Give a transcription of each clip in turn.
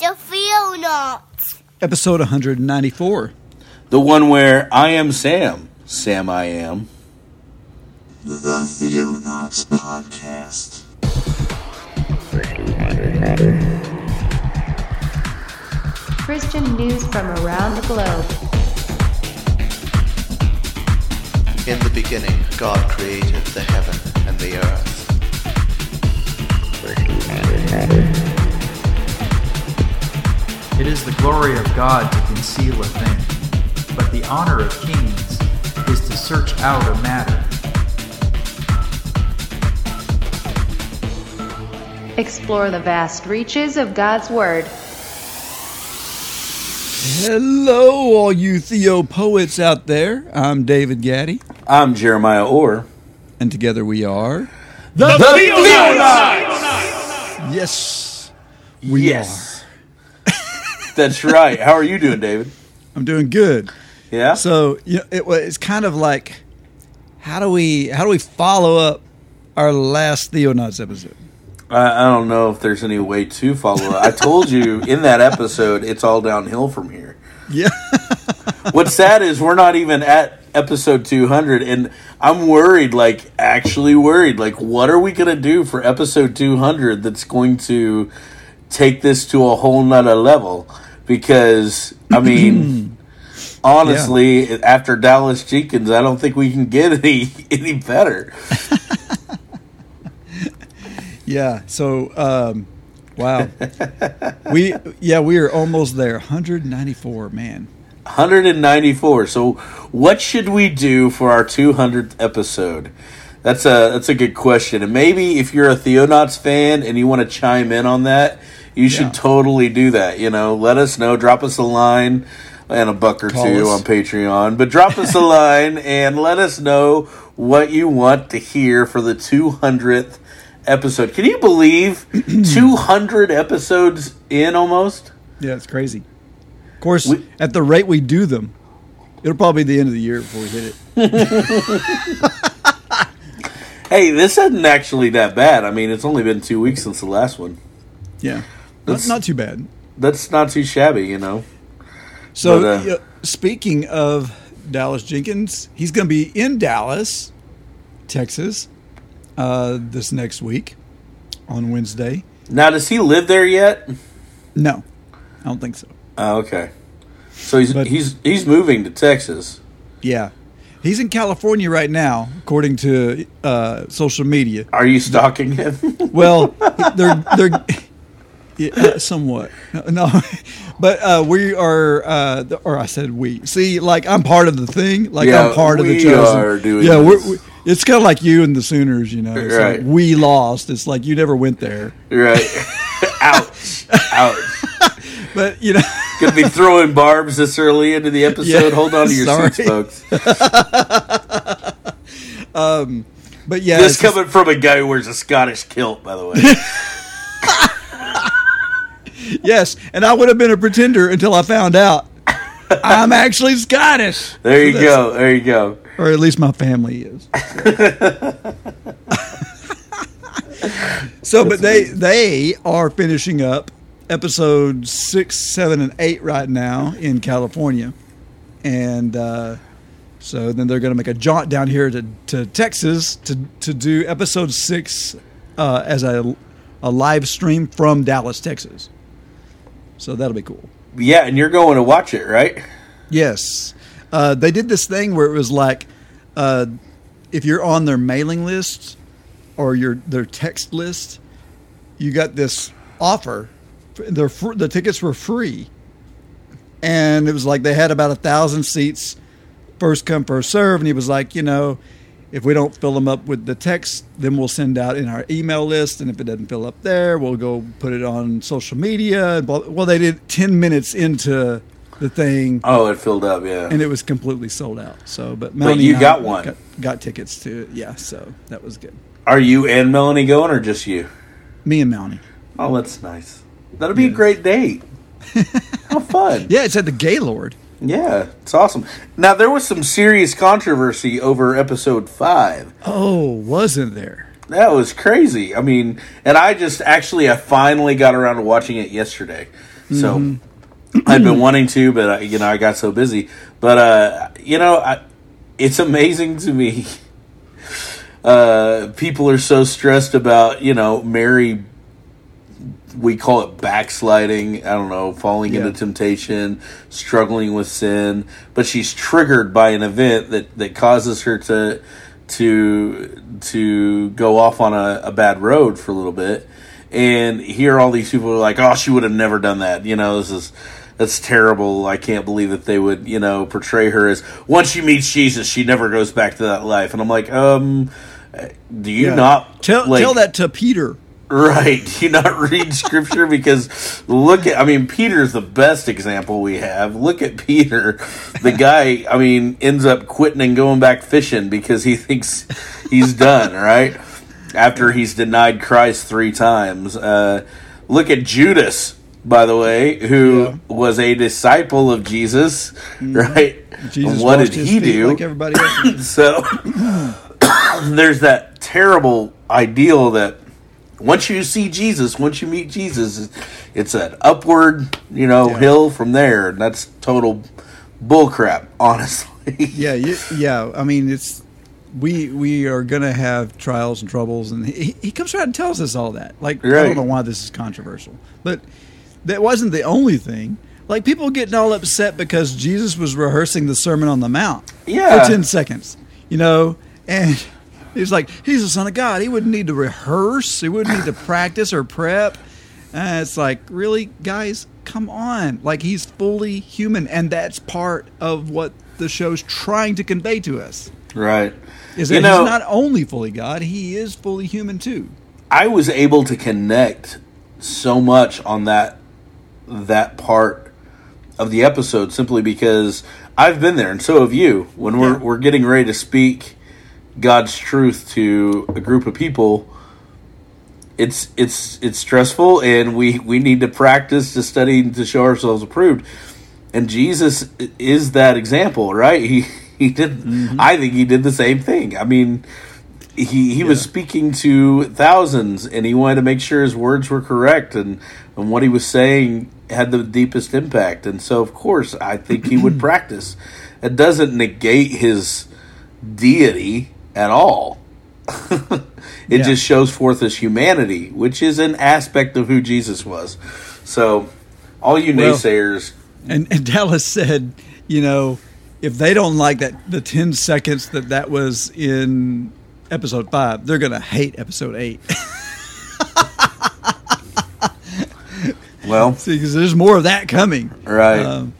The Feel Theonauts. Episode 194. The one where I am Sam. Sam I am. The Feel Theonauts Podcast. Christian news from around the globe. In the beginning, God created the heaven and the earth. It is the glory of God to conceal a thing, but the honor of kings is to search out a matter. Explore the vast reaches of God's Word. Hello, all you Theo poets out there. I'm David Gaddy, I'm Jeremiah Orr. and together we are. The, Yes, we yes. That's right. How are you doing, David? I'm doing good. Yeah. So you know, it, it's kind of like, how do we how do we follow up our last Theonauts episode? I, I don't know if there's any way to follow up. I told you in that episode, it's all downhill from here. Yeah, What's sad is we're not even at episode 200, and I'm worried, like, actually worried. Like, what are we going to do for episode 200 that's going to take this to a whole nother level? Because, I mean, honestly, after Dallas Jenkins, I don't think we can get any, any better. yeah. So, um, wow, we yeah we are almost there. 194, man. 194. So, what should we do for our 200th episode? That's a that's a good question. And maybe if you're a Theonauts fan and you want to chime in on that, you should Yeah. totally do that. You know, let us know. Drop us a line and a buck or Call two us. on Patreon. But drop us a line and let us know what you want to hear for the 200th episode. Can you believe 200 episodes in almost? Yeah, it's crazy. Of course, We- at the rate we do them, it'll probably be the end of the year before we hit it. Hey, this isn't actually that bad. I mean, it's only been two weeks since the last one. Yeah, That's- not too bad. That's not too shabby, you know. So, But, uh, speaking of Dallas Jenkins, he's going to be in Dallas, Texas, uh, this next week on Wednesday. Now, does he live there yet? No, I don't think so. Oh, okay. So he's But- he's he's moving to Texas. Yeah, he's in California right now, according to uh, social media. Are you stalking him? Well, they're they're yeah, uh, somewhat no, but uh, we are, uh, the- or I said we. See, like I'm part of the thing. Like Yeah, I'm part of the chosen. are doing yeah, we, it's kind of like you and the Sooners. You know, It's like we lost. It's like you never went there. right. Ouch. Ouch. But you know, Gonna be throwing barbs this early into the episode. Yeah, Hold on to your sorry. seats, folks. but yeah, This it's just- coming from a guy who wears a Scottish kilt, by the way. Yes, and I would have been a pretender until I found out I'm actually Scottish. There you So go. There you go. or at least my family is. so, but they they are finishing up episode six, seven, and eight right now in California, and uh, so then they're going to make a jaunt down here to, to Texas to to do episode six uh, as a a live stream from Dallas, Texas. So that'll be cool. Yeah, and you're going to watch it, right? Yes. Uh, they did this thing where it was like, uh, if you're on their mailing list or your their text list, you got this offer. Their the tickets were free, and it was like they had about a thousand seats, first come first serve. And he was like, you know, if we don't fill them up with the text, then we'll send out in our email list, and if it doesn't fill up there, we'll go put it on social media. Well, they did ten minutes into the thing Oh, it filled up. Yeah. and it was completely sold out. So, but Melanie you and I got one. Got, got tickets to it. Yeah, so that was good. Are you and Melanie going, or just you? Me and Melanie. Oh, that's nice. That'll be a great date. How fun. Yeah, it's at the Gaylord. Yeah, it's awesome. Now there was some serious controversy over episode five. Oh, wasn't there? That was crazy. I mean, and I just actually I finally got around to watching it yesterday. So Mm-hmm. I'd been wanting to, but I, you know I got so busy. But uh, you know, I, it's amazing to me. Uh, people are so stressed about you know Mary. We call it backsliding. I don't know, falling Yeah. into temptation, struggling with sin. But she's triggered by an event that that causes her to to to go off on a, a bad road for a little bit. And here, all these people are like, "Oh, she would have never done that." You know, this is that's terrible. I can't believe that they would, you know, portray her as once she meets Jesus, she never goes back to that life. And I'm like, um, do you Yeah. not tell like, tell that to Peter. Right. Do you not read scripture? Because look at, I mean, Peter's the best example we have. Look at Peter. The guy, I mean, ends up quitting and going back fishing because he thinks he's done, right? After he's denied Christ three times. Uh, look at Judas, by the way, who Yeah. was a disciple of Jesus, right? Jesus what did he do? Like everybody else. So there's that terrible ideal that once you see Jesus, once you meet Jesus, it's an upward, you know, Yeah. hill from there, and that's total bullcrap, honestly. yeah, you, yeah. I mean, it's we we are gonna have trials and troubles, and he, he comes around and tells us all that. Like I don't know why this is controversial, but that wasn't the only thing. Like people getting all upset because Jesus was rehearsing the Sermon on the Mount Yeah. for ten seconds, you know, and he's like, he's the Son of God. He wouldn't need to rehearse. He wouldn't need to practice or prep. And it's like, really, guys, come on. Like he's fully human, and that's part of what the show's trying to convey to us. Right. Is that you know, he's not only fully God, he is fully human too. I was able to connect so much on that that part of the episode simply because I've been there and so have you. When we're Yeah. we're getting ready to speak God's truth to a group of people, it's it's it's stressful and we we need to practice to study to show ourselves approved. And Jesus is that example, right? He he did mm-hmm. I think he did the same thing. I mean, he he was speaking to thousands and he wanted to make sure his words were correct and, and what he was saying had the deepest impact and so of course i think he would practice it doesn't negate his deity at all it Yeah. just shows forth his humanity which is an aspect of who jesus was so all you Well- naysayers And, and Dallas said, you know, if they don't like that the ten seconds that that was in episode five, they're gonna hate episode eight. well See, because there's more of that coming. right Um,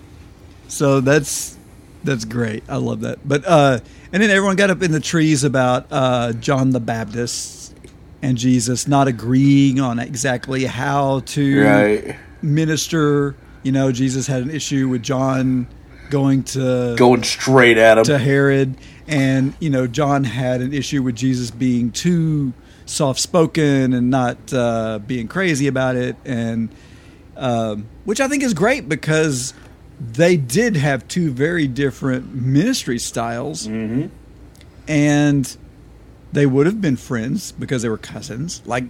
so that's that's great. I love that. But uh, and then everyone got up in the trees about uh, John the Baptist and Jesus not agreeing on exactly how to right. minister. You know, Jesus had an issue with John going to going straight at him. to Herod, and you know, John had an issue with Jesus being too soft spoken and not uh, being crazy about it, and um, which I think is great because they did have two very different ministry styles, mm-hmm. and they would have been friends because they were cousins. Like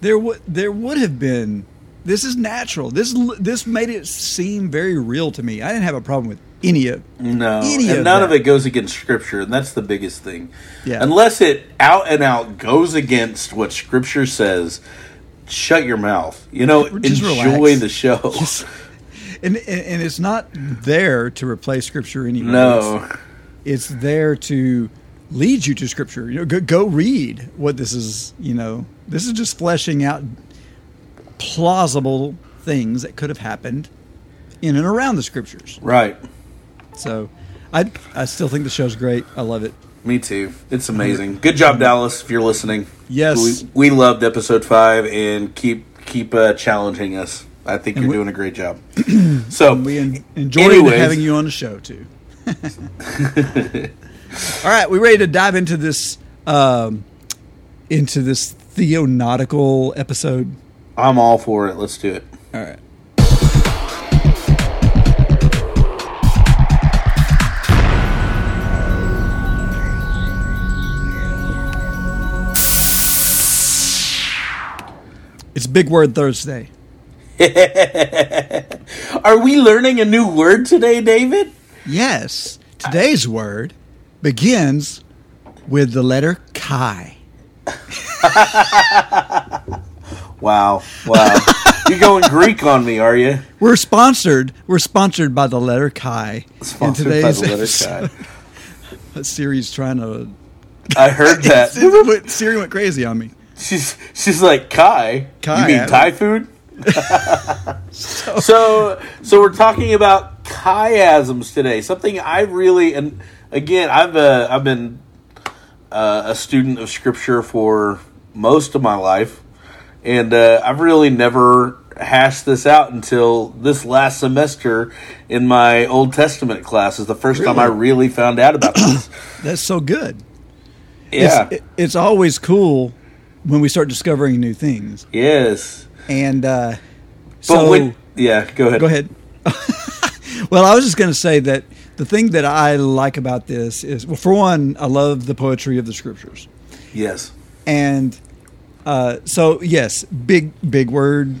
there would there would have been. This is natural. This this made it seem very real to me. I didn't have a problem with any of No, any and of none of it goes against Scripture, and that's the biggest thing. Yeah. Unless it out and out goes against what Scripture says, shut your mouth. You know, Just enjoy relax. the show. And, and it's not there to replace scripture anymore. no, it's, it's there to lead you to scripture. You know, go, go read what this is. You know, this is just fleshing out plausible things that could have happened in and around the scriptures. right. So, I I still think the show's great. I love it. Me too. It's amazing. Good job, Dallas. If you're listening, Yes. we, we loved episode five, and keep keep uh, challenging us. I think And you're we- doing a great job. so We en- enjoyed anyways, having you on the show too. All right, we ready to dive into this um, into this theonautical episode. I'm all for it. Let's do it. All right. It's Big Word Thursday. Are we learning a new word today, David? Yes. Today's word begins with the letter chi. Wow, wow. You're going Greek on me, are you? We're sponsored. We're sponsored by the letter chi. Sponsored in by today's the letter episode. chi. Siri's trying to. I heard that. Siri Siri went crazy on me. She's she's like Kai. Kai, you mean I- Thai food? so so we're talking about chiasms today. Something I really and again I've uh, I've been uh, a student of scripture for most of my life, and uh, I've really never hashed this out until this last semester in my Old Testament class. Is the first time I Really? really found out about this. That's so good. yeah. It's, it's always cool when we start discovering new things. yes. And uh, so, when, yeah, go ahead. go ahead. well, I was just going to say that the thing that I like about this is, well, for one, I love the poetry of the scriptures. Yes. And uh, so, yes, big, big word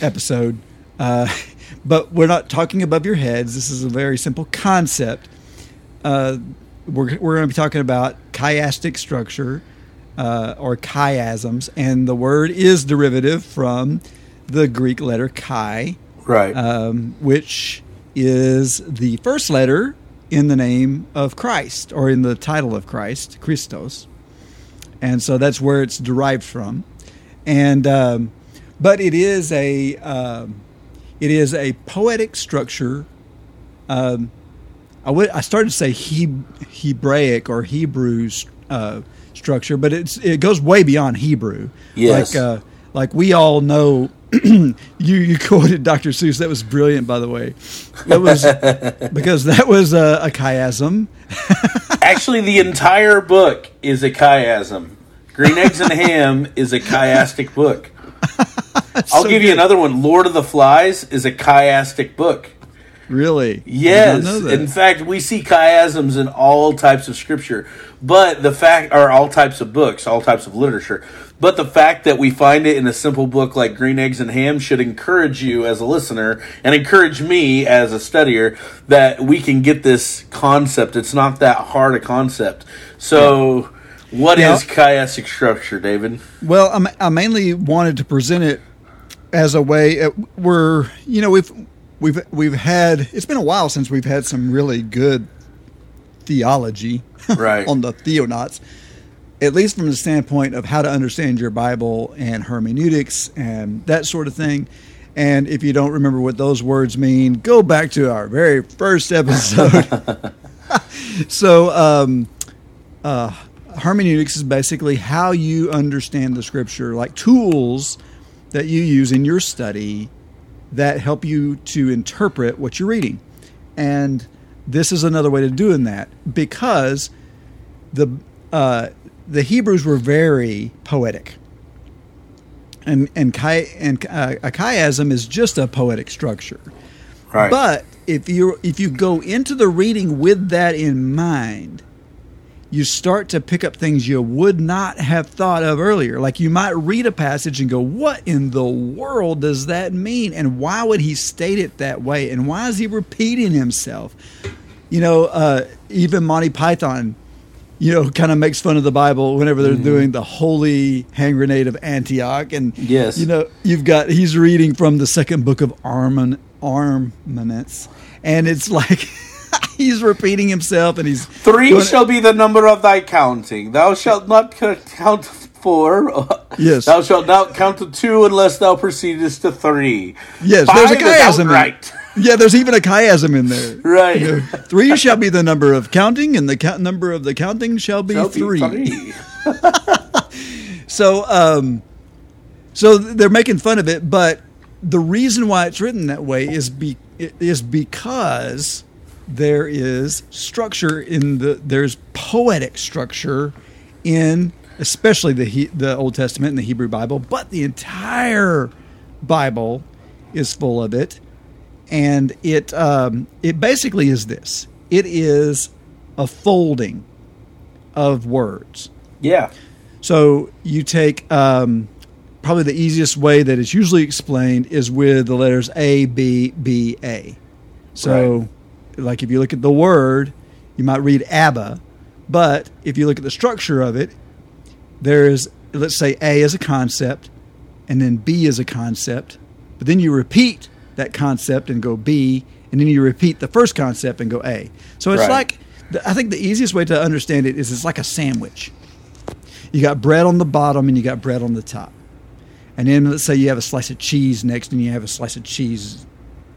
episode. Uh, but we're not talking above your heads. This is a very simple concept. Uh, we're we're going to be talking about chiastic structure uh, or chiasms, and the word is derivative from the Greek letter chi, Right. um, which is the first letter in the name of Christ or in the title of Christ, Christos, and so that's where it's derived from. And um, but it is a um, it is a poetic structure. Um, I would I started to say he, Hebraic or Hebrews uh, structure, but it's it goes way beyond Hebrew. Yes. Like uh, like we all know. you you quoted Dr. Seuss. That was brilliant, by the way. That was because that was a, a chiasm. Actually, the entire book is a chiasm. Green Eggs and Ham is a chiastic book. I'll so give you another one. Lord of the Flies is a chiastic book. Really? Yes. I did not know that. In fact, we see chiasms in all types of scripture, but the fact, are all types of books, all types of literature. But the fact that we find it in a simple book like Green Eggs and Ham should encourage you as a listener and encourage me as a studier that we can get this concept. It's not that hard a concept. So, what is Yeah. chiastic structure, David? Well, I'm, I mainly wanted to present it as a way. uh, We're you know we've we've we've had. It's been a while since we've had some really good theology Right. on the theonauts. At least from the standpoint of how to understand your Bible and hermeneutics and that sort of thing. And if you don't remember what those words mean, go back to our very first episode. so, um, uh, hermeneutics is basically how you understand the scripture, like tools that you use in your study that help you to interpret what you're reading. And this is another way to doing that because the uh, the Hebrews were very poetic. And and chi, and uh, a chiasm is just a poetic structure. Right. But if you if you go into the reading with that in mind, you start to pick up things you would not have thought of earlier. Like you might read a passage and go, "What in the world does that mean? And why would he state it that way? And why is he repeating himself?" You know, uh, even Monty Python, you know, kind of makes fun of the Bible whenever they're doing the holy hand grenade of Antioch, and Yes. you know, you've got he's reading from the second book of Armin, Armaments, and it's like he's repeating himself, and he's Three going- shall be the number of thy counting. Thou shalt not count four. Yes. Thou shalt not count to two unless thou proceedest to three. Yes, Five there's a chiasm. in- outright. Yeah, there's even a chiasm in there. Right. You know, three shall be the number of counting, and the count number of the counting shall be Shall be three. three. So, um, so they're making fun of it, but the reason why it's written that way is be is because there is structure in the there's poetic structure in especially the he, the Old Testament and the Hebrew Bible, but the entire Bible is full of it, and it um, it basically is this: it is a folding of words. Yeah. So you take um, probably the easiest way that it's usually explained is with the letters A, B, B, A. So, like if you look at the word, you might read Abba, but if you look at the structure of it, there is, let's say, A is a concept, and then B is a concept, but then you repeat that concept and go B, and then you repeat the first concept and go A. So it's Right. like, I think the easiest way to understand it is it's like a sandwich. You got bread on the bottom and you got bread on the top. And then let's say you have a slice of cheese next and you have a slice of cheese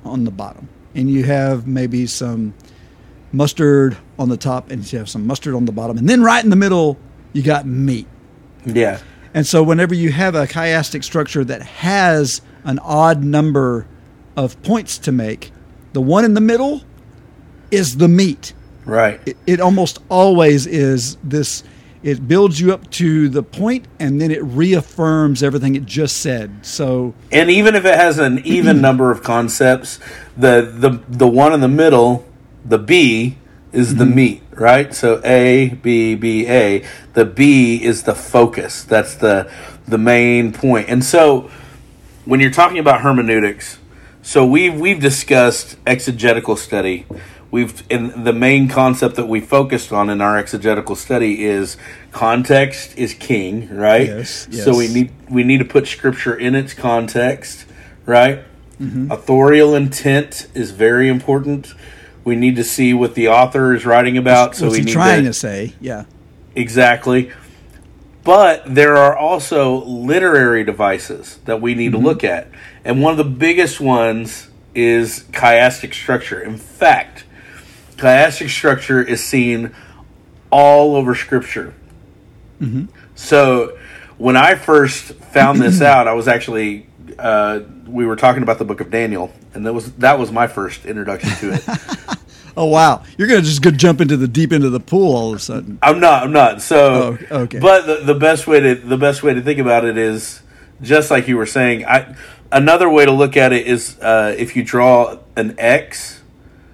on the bottom. And you have maybe some mustard on the top and you have some mustard on the bottom. And then right in the middle, you got meat. Yeah. And so whenever you have a chiastic structure that has an odd number of points to make, the one in the middle is the meat Right. it, it almost always is this it builds you up to the point and then it reaffirms everything it just said so And even if it has an even number of concepts, the the the one in the middle, the B is the mm-hmm. meat, right? So A B B A. The B is the focus. That's the the main point. And so when you're talking about hermeneutics, so we've we've discussed exegetical study. We've and the main concept that we focused on in our exegetical study is context is king, right? Yes, So we need we need to put scripture in its context, right? Mm-hmm. Authorial intent is very important. We need to see what the author is writing about. So what's we he need trying to, to say yeah Exactly. But there are also literary devices that we need to mm-hmm. look at. And one of the biggest ones is chiastic structure. In fact, chiastic structure is seen all over Scripture. So when I first found this out, I was actually. Uh, we were talking about the book of Daniel, and that was that was my first introduction to it. oh wow you're gonna just go jump into the deep end of the pool all of a sudden I'm not. I'm not. So, Oh, okay. But the, the best way to the best way to think about it is just like you were saying. I another way to look at it is uh, if you draw an X,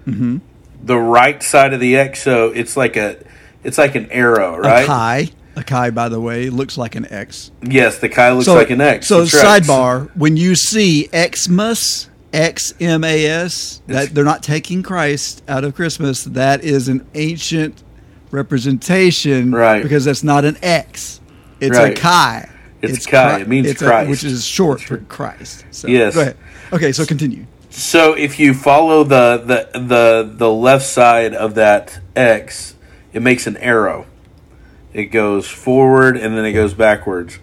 Mm-hmm. The right side of the X. So it's like a it's like an arrow, right? a chi a chi by the way looks like an x Yes, the chi looks like an X. so sidebar when you see xmas xmas that they're not taking christ out of christmas that is an ancient representation Right. because that's not an x it's Right. a chi It's chi. It means it's a- Christ. which is short for christ so, Yes. go ahead okay so continue So if you follow the, the the the left side of that X, it makes an arrow. It goes forward and then it goes backwards.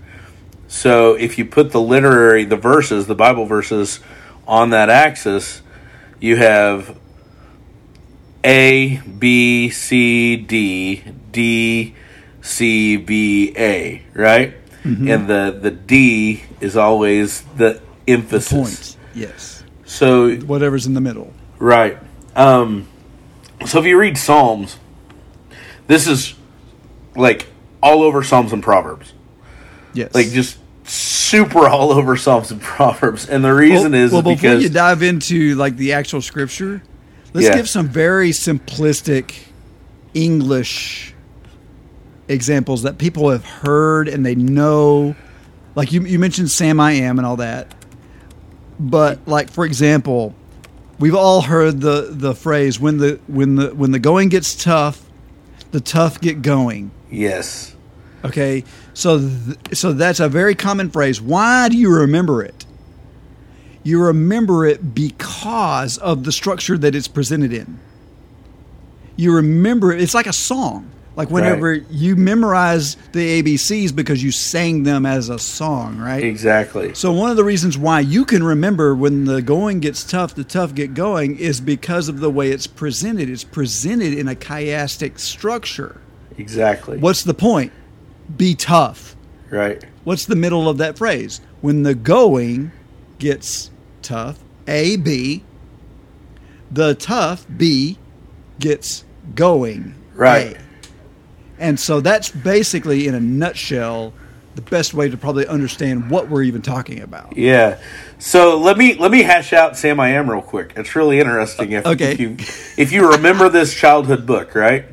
So if you put the literary the verses, the Bible verses on that axis, you have A B C D D C B A, right? Mm-hmm. And the the D is always the emphasis. point yes So whatever's in the middle right. Um, so if you read Psalms, this is like all over Psalms and Proverbs, yes like just super all over Psalms and Proverbs. And the reason well, is well before because you dive into like the actual scripture let's Yeah. give some very simplistic english examples that people have heard and they know like you, you mentioned sam i am and all that but like for example we've all heard the the phrase when the when the when the going gets tough the tough get going yes, Okay, so th- so that's a very common phrase. Why do you remember it? You remember it because of the structure that it's presented in. You remember it. It's like a song. Like whenever you memorize the ABCs because you sang them as a song, right? exactly. So one of the reasons why you can remember when the going gets tough, the tough get going is because of the way it's presented. It's presented in a chiastic structure. Exactly. What's the point? Be tough. right? What's the middle of that phrase? When the going gets tough, A, B, the tough, B, gets going. Right. A. And so that's basically, in a nutshell, the best way to probably understand what we're even talking about. Yeah. So let me let me hash out Sam I Am real quick. It's really interesting if, Okay. if you if you remember this childhood book, right?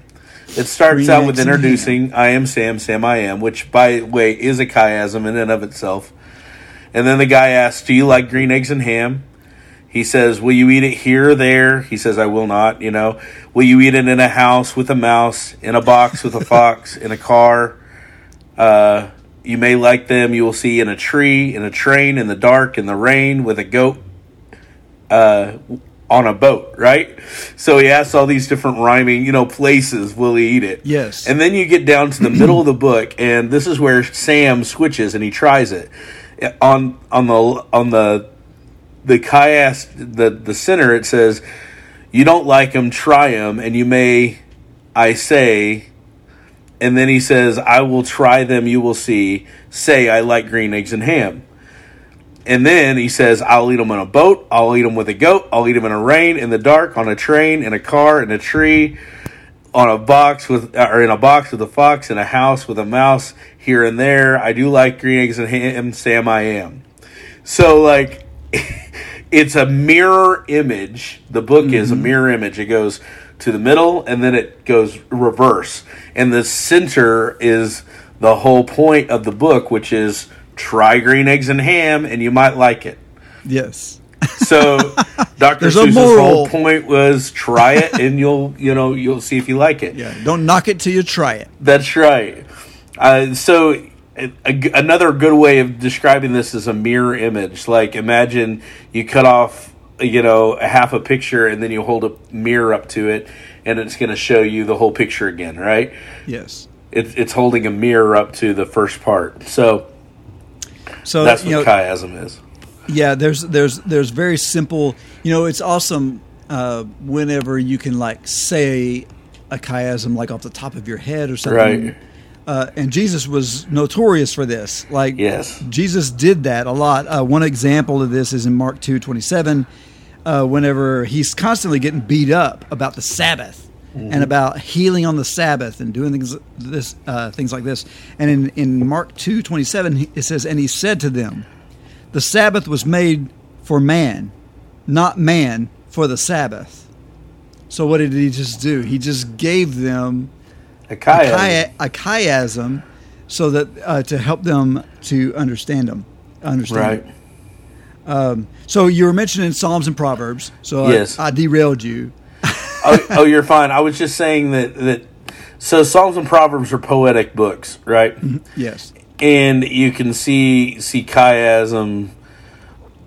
It starts out with introducing I am Sam, Sam I am, which by the way is a chiasm in and of itself. And then the guy asks, "Do you like green eggs and ham?" He says, "Will you eat it here or there?" He says, "I will not." You know, will you eat it in a house with a mouse, in a box with a fox, in a car? Uh, you may like them. You will see in a tree, in a train, in the dark, in the rain, with a goat uh, on a boat, right? So he asks all these different rhyming, you know, places. Will he eat it? Yes. And then you get down to the middle of the book, and this is where Sam switches and he tries it on on the on the the chias the the center. It says, "You don't like them, try them, and you may." I say, and then he says, "I will try them. You will see." Say, "I like green eggs and ham." And then he says, I'll eat them on a boat, I'll eat them with a goat, I'll eat them in a rain, in the dark, on a train, in a car, in a tree, on a box with, uh, or in a box with a fox, in a house with a mouse, here and there. I do like green eggs and ham, Sam, I am. So, like, it's a mirror image. The book is a mirror image. It goes to the middle and then it goes reverse. And the center is the whole point of the book, which is try green eggs and ham and you might like it. Yes. So Dr. Seuss's whole point was try it and you'll you know you'll see if you like it. Yeah. Don't knock it till you try it. That's right. Uh, so a, a- another good way of describing this is a mirror image. Like imagine you cut off you know a half a picture and then you hold a mirror up to it and it's going to show you the whole picture again, right? Yes. It's it's holding a mirror up to the first part. So So that's you what know, chiasm is. yeah, there's there's there's very simple. You know, it's awesome uh, whenever you can like say a chiasm like off the top of your head or something. Right. Uh, and Jesus was notorious for this. Like, Yes. Jesus did that a lot. Uh, one example of this is in Mark two twenty seven, uh, whenever he's constantly getting beat up about the Sabbath and about healing on the Sabbath and doing things this uh, things like this. And in in Mark two twenty seven, it says, "And he said to them, the Sabbath was made for man, not man for the Sabbath." So what did he just do? He just gave them A chiasm. chi- a chiasm so that uh, to help them to understand them understand Right. um, so you were mentioning psalms and proverbs so I- Yes. I, derailed you oh, oh, you're fine. I was just saying that that so Psalms and Proverbs are poetic books, right? yes And you can see see chiasm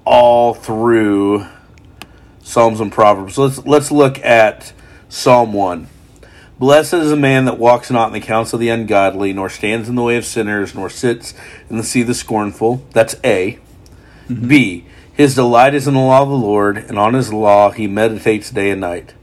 all through Psalms and Proverbs. Let's let's look at Psalm one. Blessed is a man that walks not in the counsel of the ungodly, nor stands in the way of sinners, nor sits in the seat of the scornful. That's A. Mm-hmm. B. His delight is in the law of the Lord, and on his law he meditates day and night.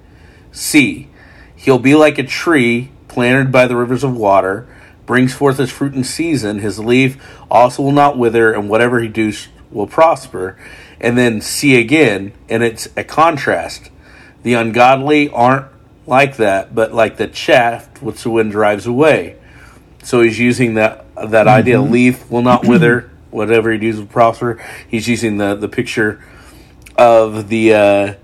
C. He'll be like a tree planted by the rivers of water, brings forth his fruit in season. His leaf also will not wither, and whatever he does will prosper. And then C again, and it's a contrast. The ungodly aren't like that, but like the chaff which the wind drives away. So he's using that that idea. Leaf will not wither. Whatever he does will prosper. He's using the the picture of the uh,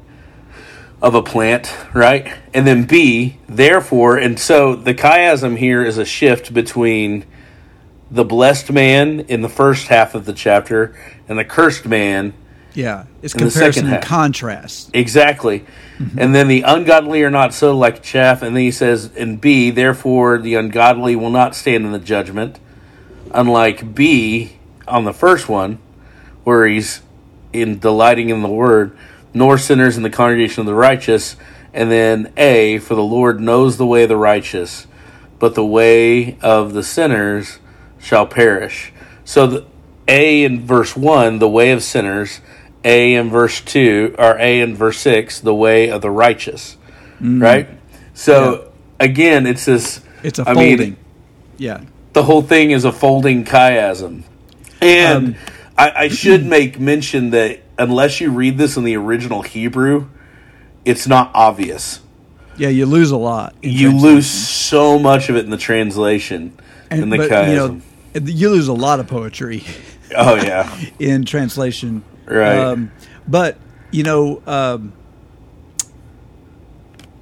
of a plant, right? And then B, therefore, and so the chiasm here is a shift between the blessed man in the first half of the chapter and the cursed man yeah it's In comparison and contrast Exactly. Mm-hmm. And then the ungodly are not so like chaff. And then he says, in B, therefore the ungodly will not stand in the judgment. Unlike B on the first one, where he's in delighting in the word, nor sinners in the congregation of the righteous. And then A, for the Lord knows the way of the righteous, but the way of the sinners shall perish. So the A in verse 1, the way of sinners, A in verse 2, or A in verse 6, the way of the righteous. Right? So again, it's this. it's a I folding mean, yeah the whole thing is a folding chiasm. And Um, I, I should make mention that unless you read this in the original Hebrew, it's not obvious. yeah you lose a lot You lose so much of it in the translation in the but, chiasm. you know you lose a lot of poetry oh yeah, in translation. Right. Um, but you know, um,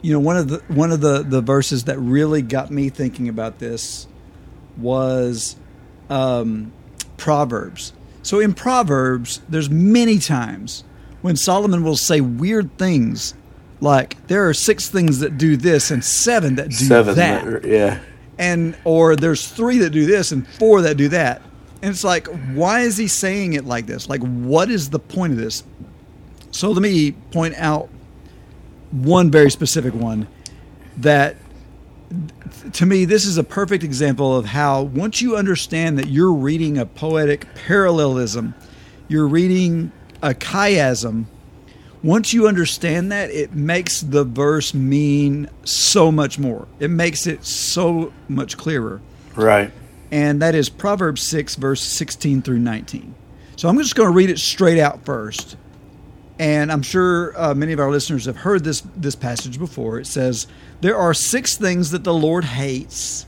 you know, one of the one of the the verses that really got me thinking about this was um, Proverbs. So in Proverbs, there's many times when Solomon will say weird things like there are six things that do this and seven that do Seven. that. that- yeah. And or there's three that do this and four that do that. And it's like, why is he saying it like this? Like, what is the point of this? So let me point out one very specific one that to me this is a perfect example of how once you understand that you're reading a poetic parallelism you're reading a chiasm once you understand that it makes the verse mean so much more it makes it so much clearer Right. And that is Proverbs 6, verse 16 through 19. So I'm just going to read it straight out first. And I'm sure uh, many of our listeners have heard this, this passage before. It says, There are six things that the Lord hates,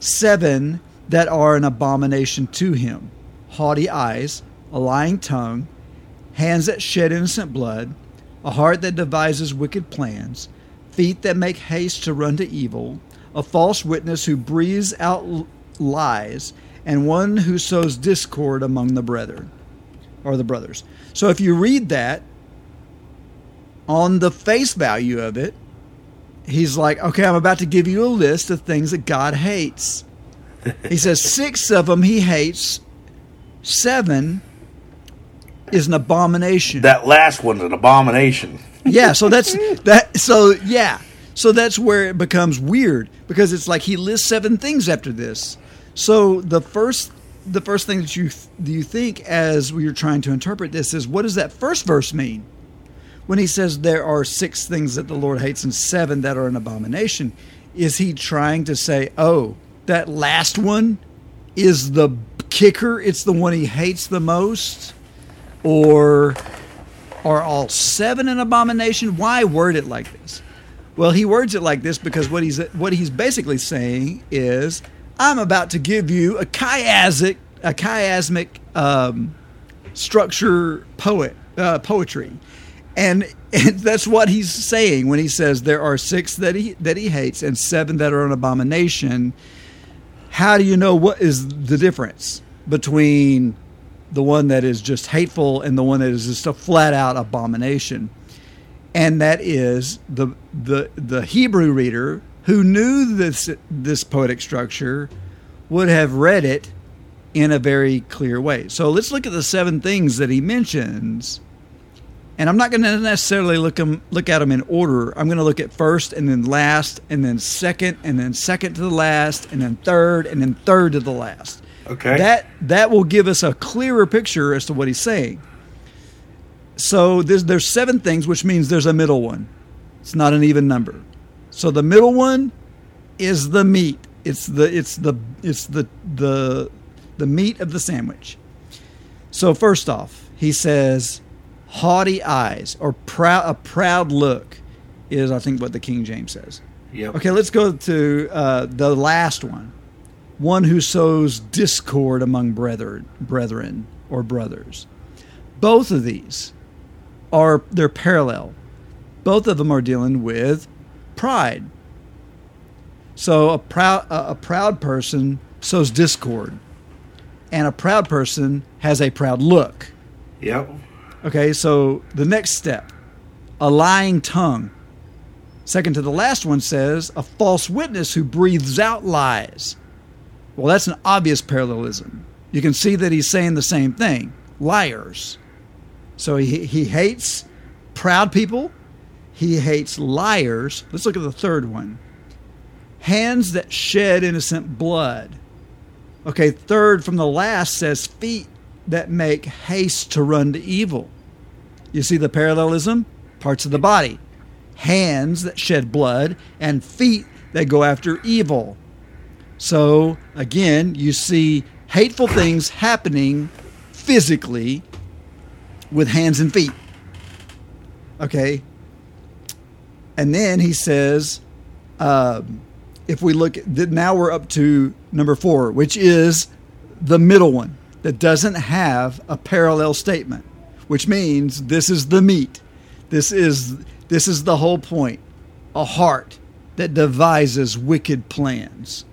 seven that are an abomination to him haughty eyes, a lying tongue, hands that shed innocent blood, a heart that devises wicked plans, feet that make haste to run to evil, a false witness who breathes out lies, and one who sows discord among the brethren or the brothers. So if you read that on the face value of it, he's like, okay, I'm about to give you a list of things that God hates. He says six of them he hates, seven is an abomination. That last one's an abomination. Yeah, so that's that. So yeah, so that's where it becomes weird because it's like he lists seven things after this. So the first, the first thing that you you think as you're trying to interpret this is what does that first verse mean? When he says there are six things that the Lord hates and seven that are an abomination, is he trying to say, oh, that last one is the kicker? It's the one he hates the most, or are all seven an abomination? Why word it like this? Well, he words it like this because what he's what he's basically saying is, I'm about to give you a chiasmic a chiasmic um, structure poet uh, poetry, and, and that's what he's saying when he says there are six that he that he hates and seven that are an abomination. How do you know what is the difference between the one that is just hateful and the one that is just a flat out abomination. And that is the the the Hebrew reader who knew this this poetic structure would have read it in a very clear way. So let's look at the seven things that he mentions. And I'm not going to necessarily look them look at them in order. I'm going to look at first and then last and then second and then second to the last and then third and then third to the last. Okay. That that will give us a clearer picture as to what he's saying. So there's there's seven things, which means there's a middle one. It's not an even number. So the middle one is the meat. It's the it's the it's the the the meat of the sandwich. So first off, he says haughty eyes or proud a proud look is I think what the King James says. Yep. Okay, let's go to uh, the last one. One who sows discord among brethren, brethren or brothers. Both of these are they're parallel. Both of them are dealing with pride. So a proud a, a proud person sows discord, and a proud person has a proud look. Yep. Okay, so the next step, a lying tongue. Second to the last one says a false witness who breathes out lies. Well, that's an obvious parallelism. You can see that he's saying the same thing liars. So he, he hates proud people, he hates liars. Let's look at the third one hands that shed innocent blood. Okay, third from the last says feet that make haste to run to evil. You see the parallelism? Parts of the body. Hands that shed blood and feet that go after evil. So, again, you see hateful things happening physically with hands and feet. Okay? And then he says, um, if we look at now we're up to number four, which is the middle one that doesn't have a parallel statement, which means this is the meat. This is this is the whole point. A heart that devises wicked plans.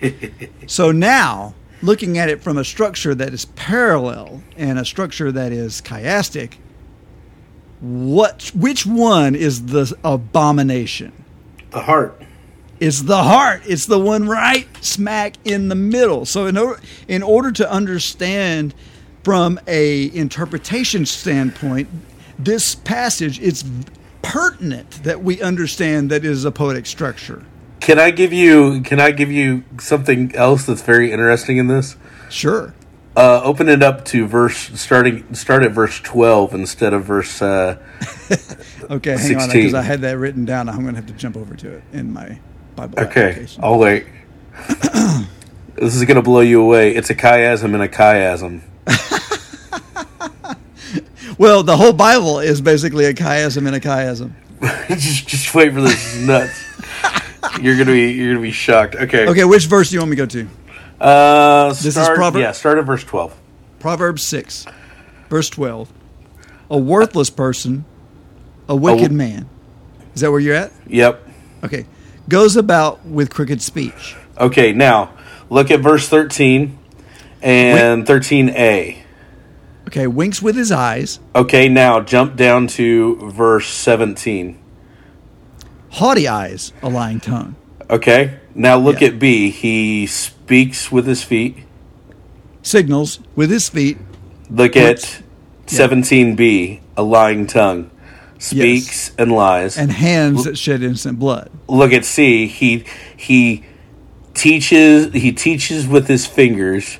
so now looking at it from a structure that is parallel and a structure that is chiastic, what which one is the abomination? The heart. It's the heart. It's the one right smack in the middle. So in order, in order to understand from a interpretation standpoint, this passage it's pertinent that we understand that it is a poetic structure. Can I give you? Can I give you something else that's very interesting in this? Sure. Uh, open it up to verse starting. Start at verse twelve instead of verse. Uh, Okay, hang on, 16. because I had that written down. I'm going to have to jump over to it in my Bible okay. I'll wait. this is gonna blow you away. It's a chiasm and a chiasm. Well, the whole Bible is basically a chiasm and a chiasm. just, just wait for this. This nuts. You're gonna be. You're gonna be shocked. Okay. Okay, which verse do you want me to go to? Uh, this is start, Proverb- Yeah, start at verse twelve. Proverbs 6, verse 12. A worthless person, a wicked man. Is that where you're at? Yep. Okay. Goes about with crooked speech. Okay. Now look at verse thirteen and thirteen a. Okay. Winks with his eyes. Okay. Now jump down to verse seventeen. Haughty eyes, a lying tongue. Okay. Now look Yeah. at B. He speaks with his feet. Signals with his feet. Look Whoops. at seventeen B. A lying tongue speaks and lies. And hands that shed innocent blood. look at C. He he teaches he teaches with his fingers,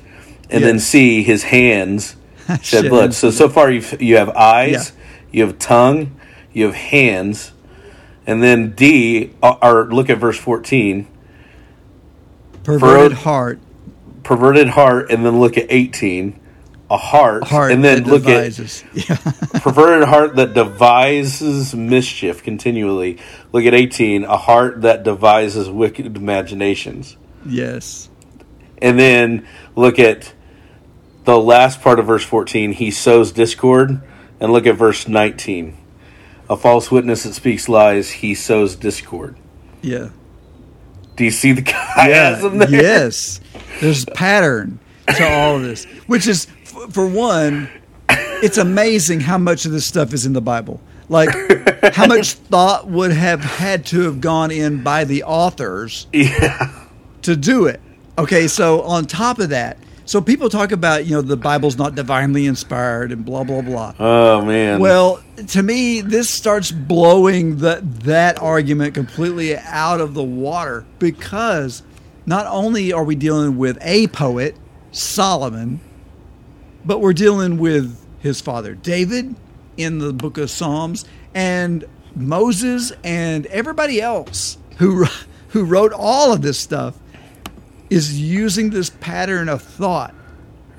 and then Yes. C. His hands shed blood. So so far you you have eyes, Yeah. you have tongue, you have hands, and then D. uh, Or look at verse fourteen. Perverted Furrowed- heart. Perverted heart, and then look at eighteen. A heart, Heart and then that look devises. Yeah. at perverted heart that devises mischief continually. Look at eighteen. A heart that devises wicked imaginations. yes. And then look at the last part of verse 14. He sows discord. And look at verse 19. A false witness that speaks lies, he sows discord. Yeah. Do you see the chiasm there? Yes. There's pattern to all of this, which is, f- for one, it's amazing how much of this stuff is in the Bible. Like, how much thought would have had to have gone in by the authors Yeah. to do it. Okay, so on top of that, so people talk about, you know, the Bible's not divinely inspired and blah, blah, blah. Oh, man. Well, to me, this starts blowing that that argument completely out of the water because not only are we dealing with a poet, Solomon, but we're dealing with his father David in the book of Psalms and Moses and everybody else who who wrote all of this stuff is using this pattern of thought.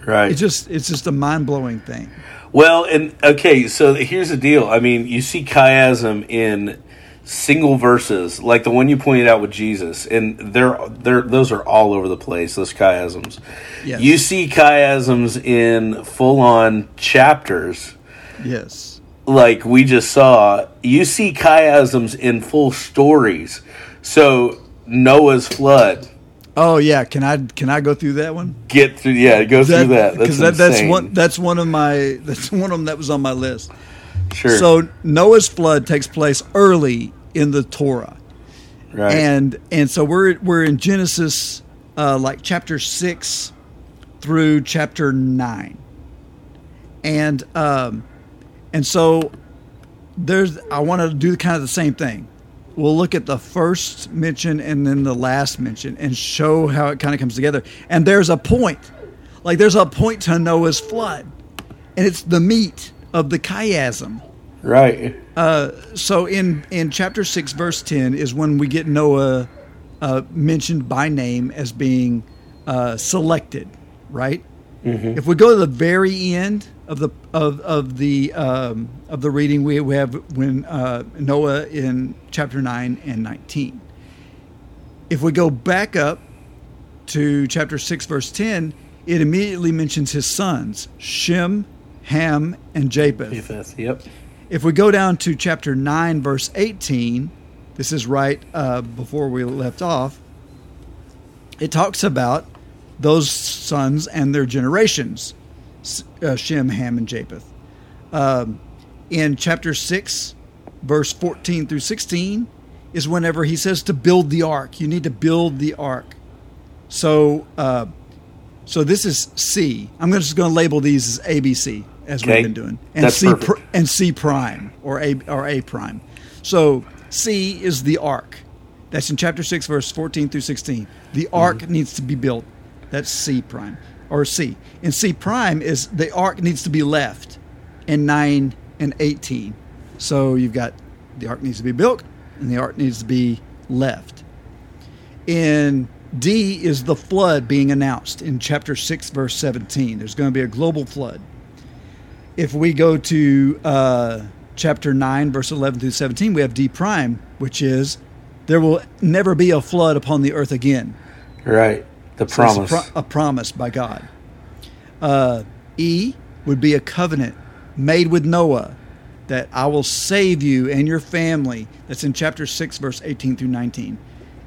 right. It's just it's just a mind-blowing thing. Well, and okay, so here's the deal. I mean, you see chiasm in single verses, like the one you pointed out with Jesus, and they're they're those are all over the place. Those chiasms. Yes. You see chiasms in full on chapters, Yes. like we just saw. You see chiasms in full stories. So Noah's flood. Oh yeah, can I can I go through that one? Get through, yeah, go through that. That's because that, that's one that's one of my that's one of them that was on my list. Sure, So Noah's flood takes place early in the Torah, right. and and so we're we're in Genesis, uh, like chapter six through chapter nine, and um, and so there's I want to do kind of the same thing. We'll look at the first mention and then the last mention and show how it kind of comes together. And there's a point, like there's a point to Noah's flood, and it's the meat of the chiasm. right. So in in chapter six, verse ten is when we get Noah uh, mentioned by name as being uh, selected, right? If we go to the very end of the of of the um, of the reading, we, we have when uh, Noah in chapter nine and nineteen. If we go back up to chapter six, verse ten, it immediately mentions his sons Shem, Ham, and Japheth. Japheth, Yep. If we go down to chapter 9, verse 18, this is right uh, before we left off, it talks about those sons and their generations, uh, Shem, Ham, and Japheth. Um, in chapter 6, verse 14 through 16, is whenever he says to build the ark. You need to build the ark. So, uh, so this is C. I'm just going to label these as ABC as Okay. we've been doing, and That's C pr- and C prime or A or A prime. So C is the ark. That's in chapter six, verse fourteen through sixteen. The ark Mm-hmm. needs to be built. That's C prime or C. And C prime is the ark needs to be left in nine and eighteen. So you've got the ark needs to be built and the ark needs to be left. In D is the flood being announced in chapter 6, verse 17. There's going to be a global flood. If we go to uh, chapter 9, verse 11 through 17, we have D prime, which is there will never be a flood upon the earth again. Right. The So promise. A, pro- a promise by God. Uh, e would be a covenant made with Noah that I will save you and your family. That's in chapter 6, verse 18 through 19.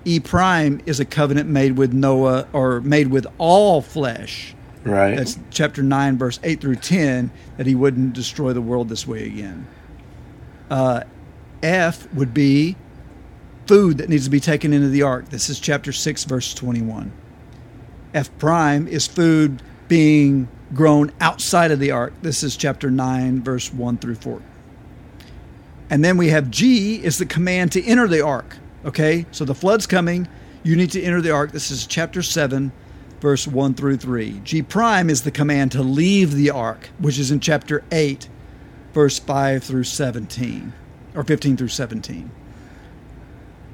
E prime is a covenant made with Noah or made with all flesh. right. That's chapter 9, verse 8 through 10, that he wouldn't destroy the world this way again. Uh, F would be food that needs to be taken into the ark. This is chapter 6, verse 21. F prime is food being grown outside of the ark. This is chapter 9, verse 1 through 4. And then we have G is the command to enter the ark. Okay, so the flood's coming. You need to enter the ark. This is chapter 7, verse 1 through 3. G prime is the command to leave the ark, which is in chapter 8, verse 5 through 17, or 15 through 17.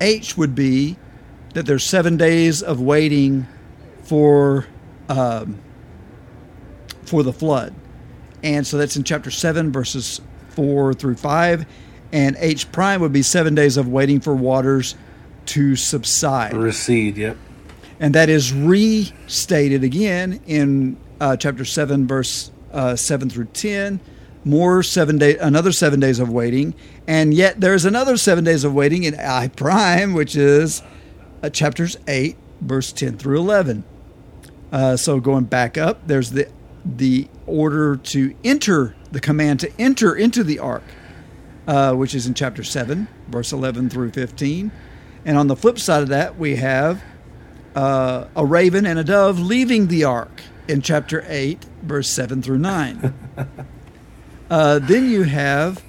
H would be that there's seven days of waiting for um, for the flood, and so that's in chapter seven, verses four through five. And H prime would be seven days of waiting for waters to subside, Recede. Yep. and that is restated again in uh, chapter seven, verse uh, seven through ten. More seven day, another seven days of waiting, and yet there's another seven days of waiting in I prime, which is uh, chapters eight, verse ten through eleven. Uh, so going back up, there's the the order to enter the command to enter into the ark, uh, which is in chapter seven, verse eleven through fifteen. And on the flip side of that, we have uh, a raven and a dove leaving the ark in chapter eight, verse seven through nine. uh, then you have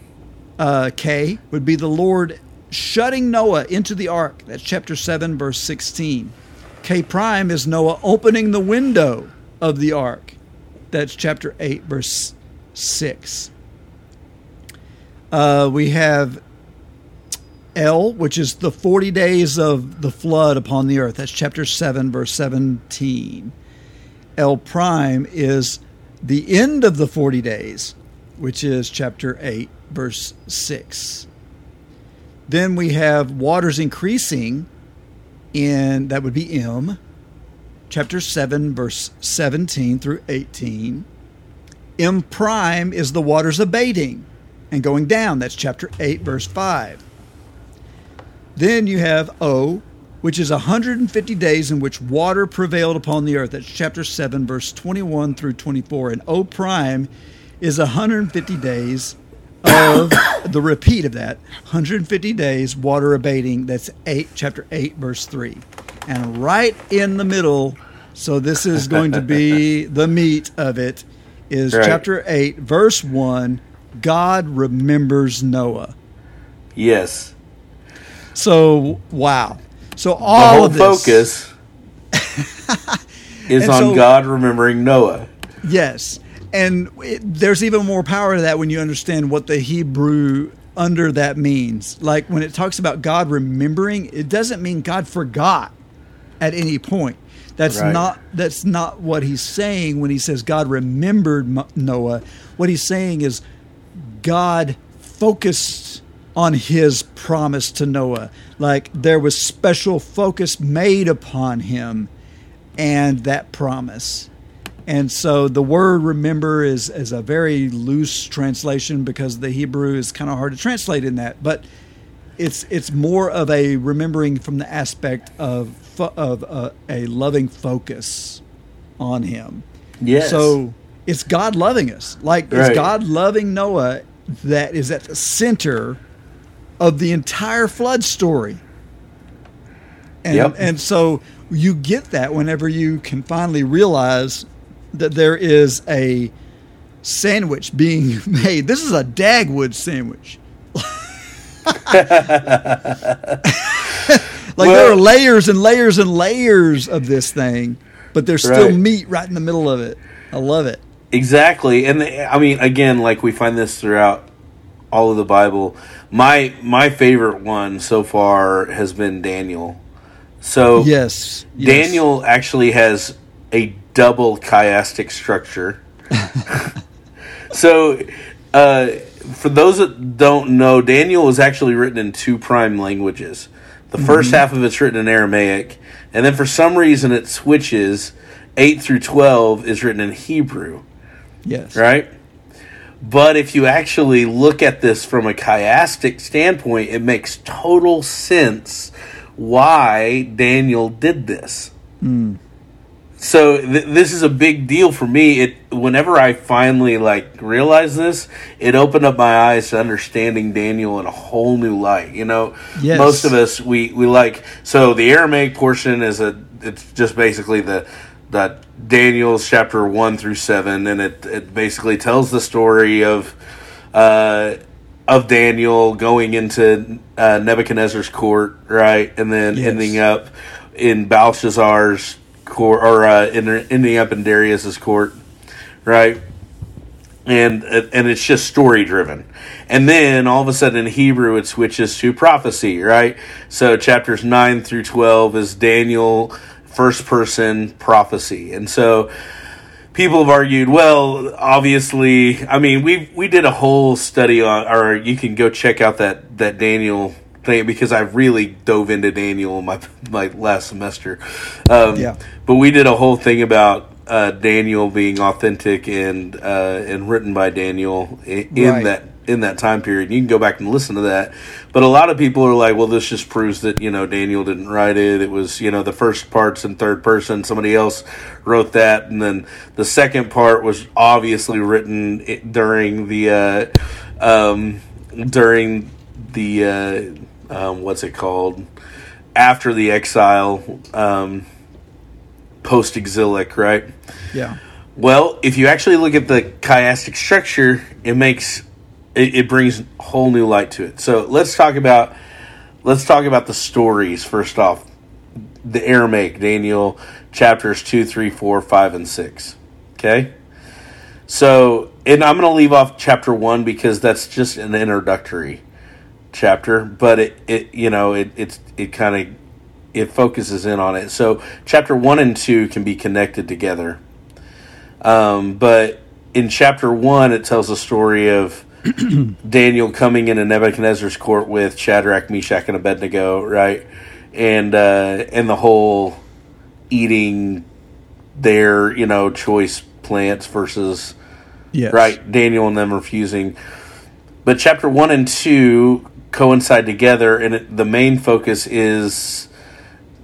uh, K would be the Lord shutting Noah into the ark. That's chapter 7, verse 16. K prime is Noah opening the window of the ark. That's chapter 8, verse 6. Uh, we have L, which is the 40 days of the flood upon the earth. That's chapter 7, verse 17. L prime is the end of the 40 days, which is chapter 8, verse 6. Then we have waters increasing in, that would be M, chapter 7, verse 17 through 18. M prime is the waters abating and going down. That's chapter 8, verse 5. Then you have O, which is 150 days in which water prevailed upon the earth. That's chapter 7, verse 21 through 24. And O prime is 150 days of the repeat of that 150 days water abating. That's 8, chapter 8, verse 3. And right in the middle, so this is going to be the meat of it, is Right. chapter 8, verse 1. God remembers Noah. Yes. So wow. So all The whole of this, focus is And on so- God remembering Noah. yes, and it, there's even more power to that when you understand what the Hebrew under that means. Like when it talks about God remembering, it doesn't mean God forgot at any point. That's Right. not that's not what he's saying when he says God remembered Noah. What he's saying is God focused on his promise to Noah. Like there was special focus made upon him and that promise. And so the word remember is, is a very loose translation because the Hebrew is kind of hard to translate in that. But it's it's more of a remembering from the aspect of fo- of uh, a loving focus on him. Yes. So it's God loving us. Like Right. it's God loving Noah that is at the center of the entire flood story. And Yep. and so you get that whenever you can finally realize that there is a sandwich being made. This is a Dagwood sandwich. like there are layers and layers and layers of this thing, but there's still Right. meat right in the middle of it. I love it. Exactly, and the, I mean, again, like we find this throughout all of the Bible. My my favorite one so far has been Daniel. So Yes. yes. Daniel actually has a double chiastic structure. so, uh, for those that don't know, Daniel was actually written in two prime languages. The 1st half of it's written in Aramaic, and then for some reason it switches. 8 through 12 is written in Hebrew Yes. right? But if you actually look at this from a chiastic standpoint, it makes total sense why Daniel did this. So th- this is a big deal for me. It whenever I finally like realized this, it opened up my eyes to understanding Daniel in a whole new light. You know, Yes. most of us we we like so the Aramaic portion is a it's just basically the that Daniel's chapter one through seven, and it it basically tells the story of uh, of Daniel going into uh, Nebuchadnezzar's court, right, and then Yes. ending up in Belshazzar's court, or uh, in, ending up in Darius's court, right. And and it's just story driven, and then all of a sudden in Hebrew it switches to prophecy, right? So chapters nine through twelve is Daniel first person prophecy, and so people have argued, well, obviously, I mean, we we did a whole study on, or you can go check out that that Daniel thing because I really dove into Daniel in my my last semester. Um, Yeah. but we did a whole thing about uh, Daniel being authentic and uh, and written by Daniel in, in Right. that in that time period. You can go back and listen to that. But a lot of people are like, well, this just proves that, you know, Daniel didn't write it. It was, you know, the first part's in third person. Somebody else wrote that. And then the second part was obviously written during the, uh, um, during the, uh, um, what's it called? After the exile, um, post exilic, right? Yeah. Well, if you actually look at the chiastic structure, it makes it, it brings whole new light to it. So let's talk about let's talk about the stories first off. The Aramaic, Daniel chapters two, three, four, five, and six. Okay? So and I'm gonna leave off chapter one because that's just an introductory chapter, but it, it you know, it it's it kind of it focuses in on it. So chapter one and two can be connected together. Um, but in chapter one, it tells the story of Daniel coming into Nebuchadnezzar's court with Shadrach, Meshach, and Abednego, right? And uh, and the whole eating their you know choice plants versus Yes. right Daniel and them refusing. But chapter one and two coincide together, and it, the main focus is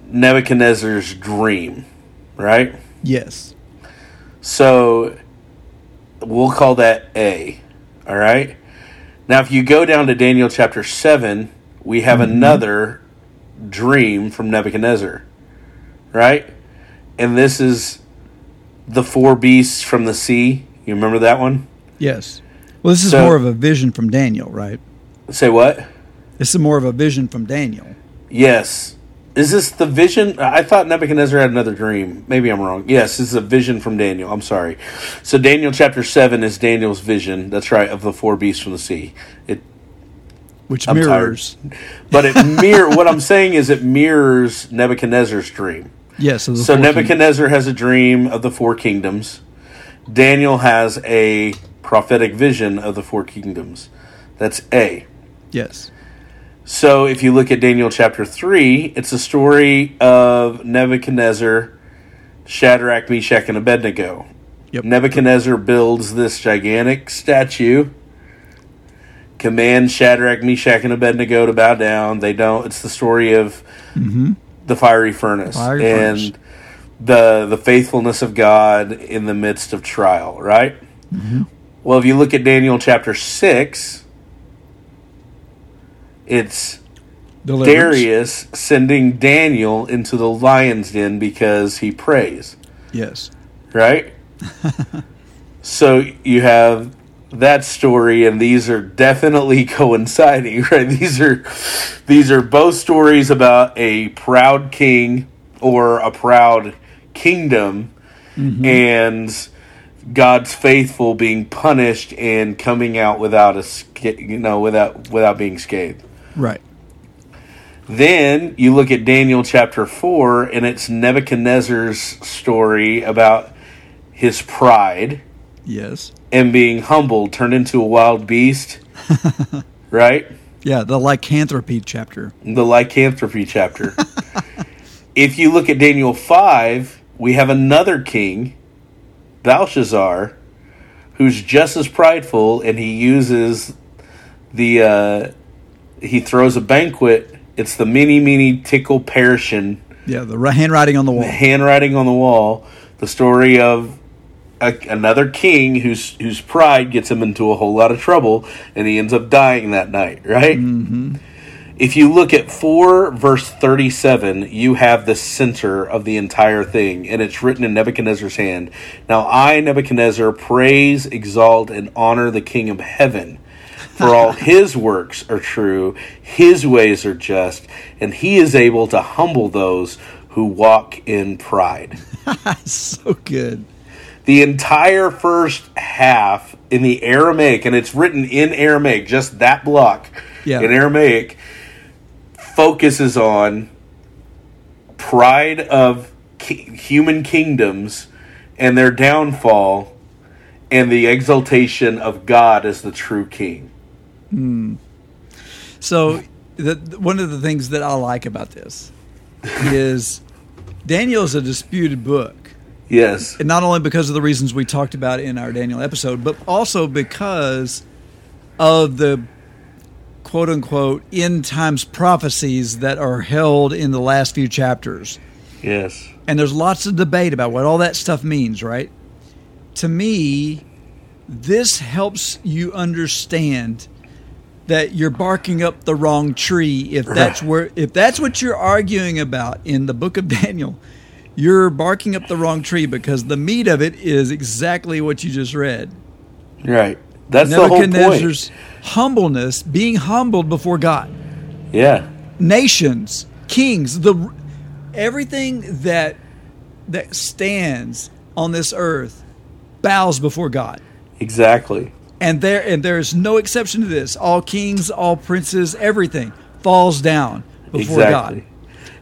Nebuchadnezzar's dream, right? Yes. So we'll call that A. All right. Now, if you go down to Daniel chapter 7, we have mm-hmm. another dream from Nebuchadnezzar. Right? And this is the four beasts from the sea. You remember that one? Yes. Well, this is So- more of a vision from Daniel, right? Say what? This is more of a vision from Daniel. Yes. Is this the vision? I thought Nebuchadnezzar had another dream. Maybe I'm wrong. Yes, this is a vision from Daniel. I'm sorry. So Daniel chapter 7 is Daniel's vision. That's right, of the four beasts from the sea. It Which I'm mirrors. but it mirror what I'm saying is it mirrors Nebuchadnezzar's dream. Yes. the So four Nebuchadnezzar has a dream of the four kingdoms. Daniel has a prophetic vision of the four kingdoms. That's A. Yes. So if you look at Daniel chapter 3, it's a story of Nebuchadnezzar, Shadrach, Meshach, and Abednego. Yep. Nebuchadnezzar builds this gigantic statue, commands Shadrach, Meshach, and Abednego to bow down. They don't. It's the story of mm-hmm. the fiery furnace. Fiery and furnace. the the faithfulness of God in the midst of trial, right? Mm-hmm. Well, if you look at Daniel chapter six, it's Deliverance. Darius sending Daniel into the lion's den because he prays, Yes. right? so you have that story and these are definitely coinciding, right? These are these are both stories about a proud king or a proud kingdom mm-hmm. and God's faithful being punished and coming out without a you know without without being scathed. Right. Then you look at Daniel chapter 4, and it's Nebuchadnezzar's story about his pride Yes. and being humbled, turned into a wild beast, right? Yeah, the lycanthropy chapter. The lycanthropy chapter. if you look at Daniel 5, we have another king, Belshazzar, who's just as prideful, and he uses the, uh, he throws a banquet. It's the mene, mene tekel upharsin Yeah, the handwriting on the wall. The handwriting on the wall, the story of a, another king whose whose pride gets him into a whole lot of trouble, and he ends up dying that night. Right. Mm-hmm. If you look at four verse thirty seven, you have the center of the entire thing, and it's written in Nebuchadnezzar's hand. Now I, Nebuchadnezzar, praise, exalt, and honor the King of Heaven. For all his works are true, his ways are just, and he is able to humble those who walk in pride. so good. The entire first half in the Aramaic, and it's written in Aramaic, just that block Yeah. in Aramaic, focuses on pride of ki- human kingdoms and their downfall, and the exaltation of God as the true king. Hmm. So, the, one of the things that I like about this is Daniel is a disputed book. Yes. And not only because of the reasons we talked about in our Daniel episode, but also because of the quote unquote end times prophecies that are held in the last few chapters. Yes. And there's lots of debate about what all that stuff means, right? To me, this helps you understand that you're barking up the wrong tree if that's where if that's what you're arguing about in the book of Daniel. You're barking up the wrong tree because the meat of it is exactly what you just read. Right. That's the whole point. Humbleness, being humbled before God Yeah. nations, kings, the everything that that stands on this earth bows before God. Exactly. And there and there is no exception to this. All kings, all princes, everything falls down before exactly. God.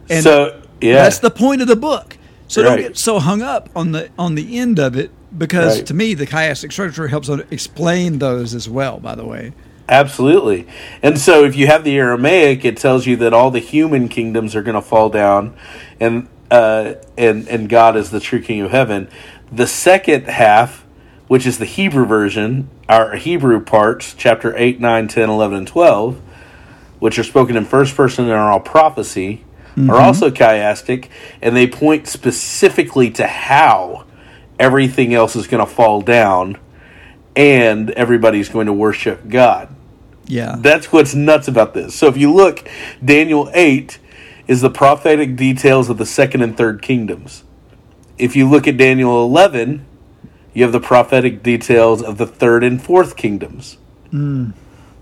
And so yeah. That's the point of the book. So don't get so hung up on the on the end of it because Right. to me the chiastic structure helps explain those as well, by the way. Absolutely. And so if you have the Aramaic, it tells you that all the human kingdoms are going to fall down and uh, and and God is the true king of heaven. The second half, which is the Hebrew version, our Hebrew parts, chapter 8, 9, 10, 11 and 12, which are spoken in first person and are all prophecy, are mm-hmm. also chiastic and they point specifically to how everything else is going to fall down and everybody's going to worship God. Yeah. That's what's nuts about this. So if you look, Daniel 8 is the prophetic details of the second and third kingdoms. If you look at Daniel 11, you have the prophetic details of the third and fourth kingdoms.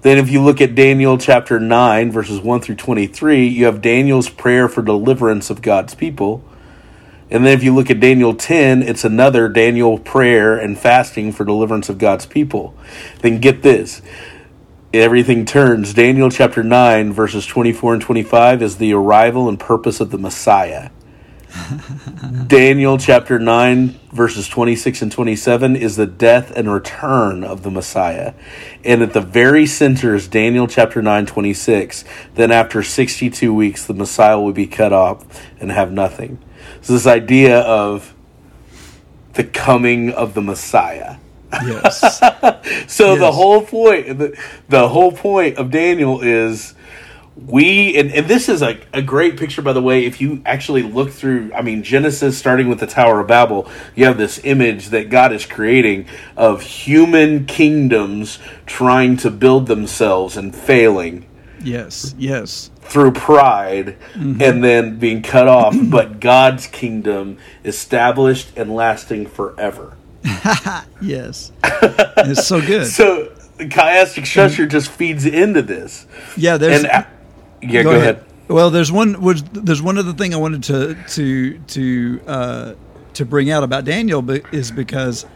Then if you look at Daniel chapter 9, verses 1 through 23, you have Daniel's prayer for deliverance of God's people. And then if you look at Daniel 10, it's another Daniel prayer and fasting for deliverance of God's people. Then get this everything turns. Daniel chapter 9, verses 24 and 25 is the arrival and purpose of the Messiah. Daniel chapter 9, verses 26 and 27 is the death and return of the Messiah. And at the very center is Daniel chapter 9, 26. Then after 62 weeks, the Messiah will be cut off and have nothing. So, this idea of the coming of the Messiah. Yes. So the whole point, the, the whole point of Daniel is we and, and this is a, a great picture by the way if you actually look through i mean genesis starting with the tower of babel you have this image that god is creating of human kingdoms trying to build themselves and failing Yes, yes, through pride mm-hmm. and then being cut off but god's kingdom established and lasting forever yes. it's so good. so the chiastic structure just feeds into this yeah, there's. and yeah go, ahead. Well, there's one. Was there's one other thing I wanted to to to uh, to bring out about Daniel be- is because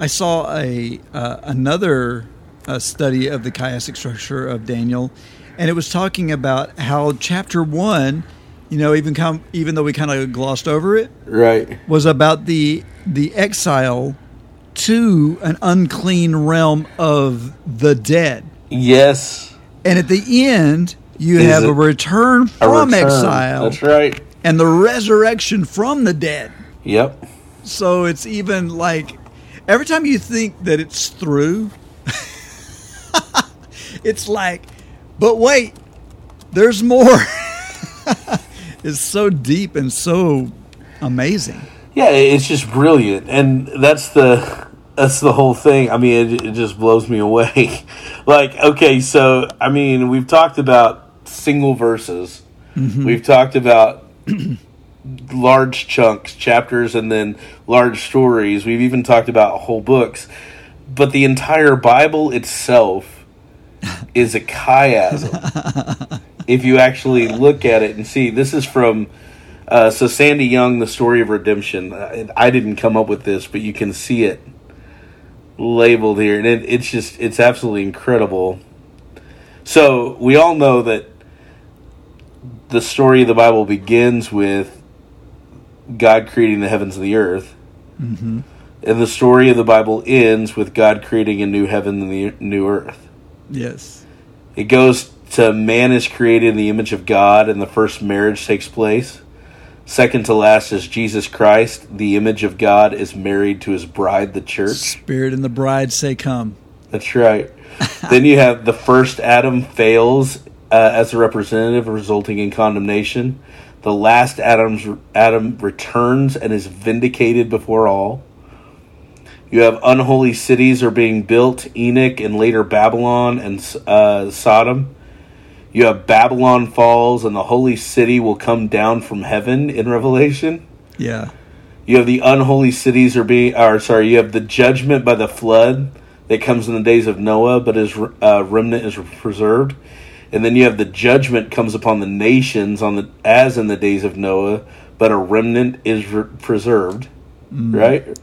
I saw a uh, another uh, study of the chiastic structure of Daniel, and it was talking about how chapter one, you know, even come even though we kind of glossed over it, right was about the the exile to an unclean realm of the dead. yes And at the end, you Is have a return a from return. exile that's right and the resurrection from the dead. yep So it's even like every time you think that it's through, it's like, but wait, there's more. it's so deep and so amazing. Yeah, it's just brilliant, and that's the that's the whole thing. I mean, it, it just blows me away. like, okay, so I mean, we've talked about single verses, we've talked about large chunks, chapters, and then large stories. We've even talked about whole books, but the entire Bible itself is a chiasm. if you actually look at it and see, this is from. Uh, so Sandy Young, the story of redemption. I, I didn't come up with this, but you can see it labeled here, and it, it's just it's absolutely incredible. So we all know that the story of the Bible begins with God creating the heavens and the earth, mm-hmm. and the story of the Bible ends with God creating a new heaven and the new earth. Yes. It goes to man is created in the image of God, and the first marriage takes place. Second to last is Jesus Christ, the image of God, is married to his bride, the church. Spirit and the bride say, Come. That's right. then you have the first Adam fails as a representative, resulting in condemnation. The last Adam's Adam returns and is vindicated before all. You have unholy cities are being built, Enoch and later Babylon and uh, Sodom. You have Babylon falls, and the holy city will come down from heaven in Revelation. Yeah. You have the unholy cities are being, or sorry, you have the judgment by the flood that comes in the days of Noah, but his uh, remnant is preserved. And then you have the judgment comes upon the nations on the as in the days of Noah, but a remnant is re- preserved. Right?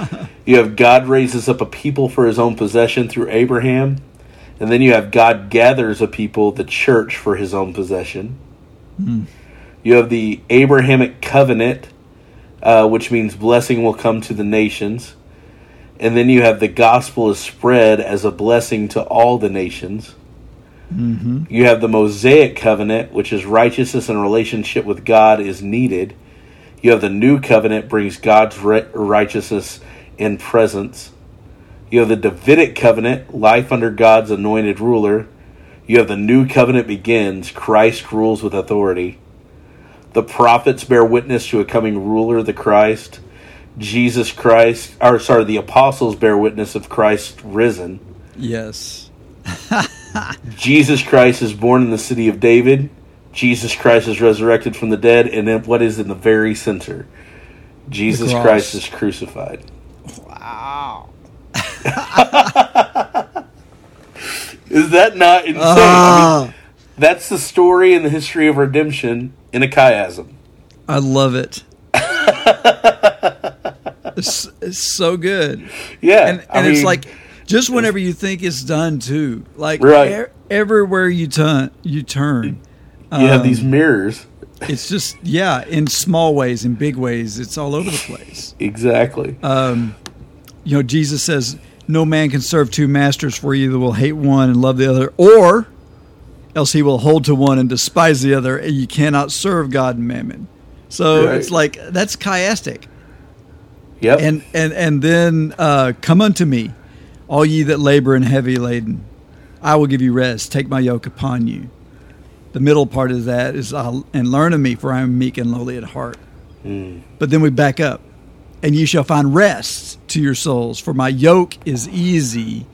you have God raises up a people for his own possession through Abraham. And then you have God gathers a people, the church, for his own possession. You have the Abrahamic covenant, uh, which means blessing will come to the nations. And then you have the gospel is spread as a blessing to all the nations. Mm-hmm. You have the Mosaic covenant, which is righteousness and relationship with God is needed. You have the new covenant, brings God's righteousness and presence. You have the Davidic covenant, life under God's anointed ruler. You have the new covenant begins, Christ rules with authority. The prophets bear witness to a coming ruler, the Christ. Jesus Christ, or sorry, the apostles bear witness of Christ risen. Yes. Jesus Christ is born in the city of David. Jesus Christ is resurrected from the dead, and then what is in the very center? Jesus. Christ is crucified. Wow. Is that not insane? I mean, ah. that's the story and the history of redemption in a chiasm. I love it. it's, it's so good. Yeah, And, and it's mean, like just whenever you think it's done too. Like Right. e- everywhere you turn you turn. you have um, these mirrors. It's just yeah, in small ways, in big ways, it's all over the place. Exactly. Um, you know, Jesus says, "No man can serve two masters, for either will hate one and love the other, or else he will hold to one and despise the other. And you cannot serve God and mammon." So Right. it's like that's chiastic. yep. And and and then uh, come unto me, all ye that labor and heavy laden, I will give you rest. Take my yoke upon you. the middle part of that is and learn of me, for I am meek and lowly at heart. Hmm. But then we back up, and you shall find rest to your souls, for my yoke is easy,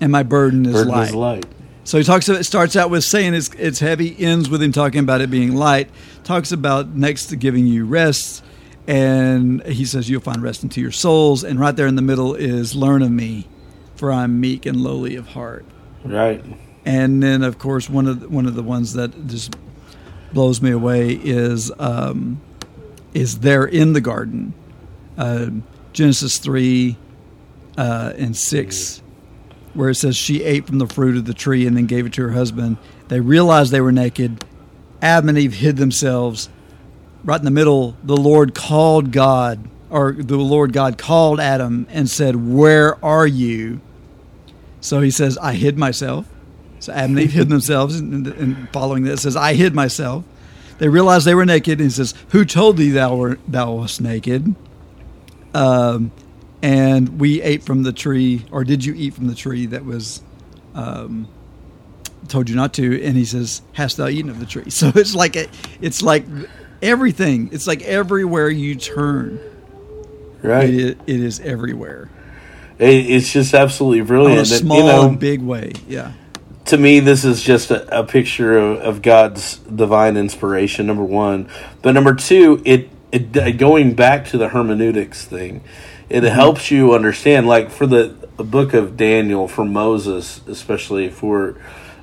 and my burden is Burden light. is light. So he talks. About, It starts out with saying it's it's heavy, ends with him talking about it being light. Talks about next to giving you rest, and he says you'll find rest into your souls. And right there in the middle is learn of me, for I'm meek and lowly of heart. Right. And then of course one of the, one of the ones that just blows me away is um, is there in the garden, uh, Genesis three uh, and six where it says she ate from the fruit of the tree and then gave it to her husband. They realized they were naked. Adam and Eve hid themselves. Right in the middle, the Lord called God, or the Lord God called Adam and said, Where are you? So he says, I hid myself. So Adam and Eve hid themselves, and, and following that, says, I hid myself. They realized they were naked, and he says, Who told thee thou, were, thou wast naked? Um, and we ate from the tree, or did you eat from the tree that was um, told you not to? And he says, "Hast thou eaten of the tree?" So it's like a, it's like everything. It's like everywhere you turn, Right. it, is, it is everywhere It- it's just absolutely on brilliant. a And, small you know, and big way. Yeah, to me, this is just a, a picture of, of God's divine inspiration. Number one, but number two, it, it going back to the hermeneutics thing, it helps you understand. Like for the, the book of Daniel, for Moses, especially for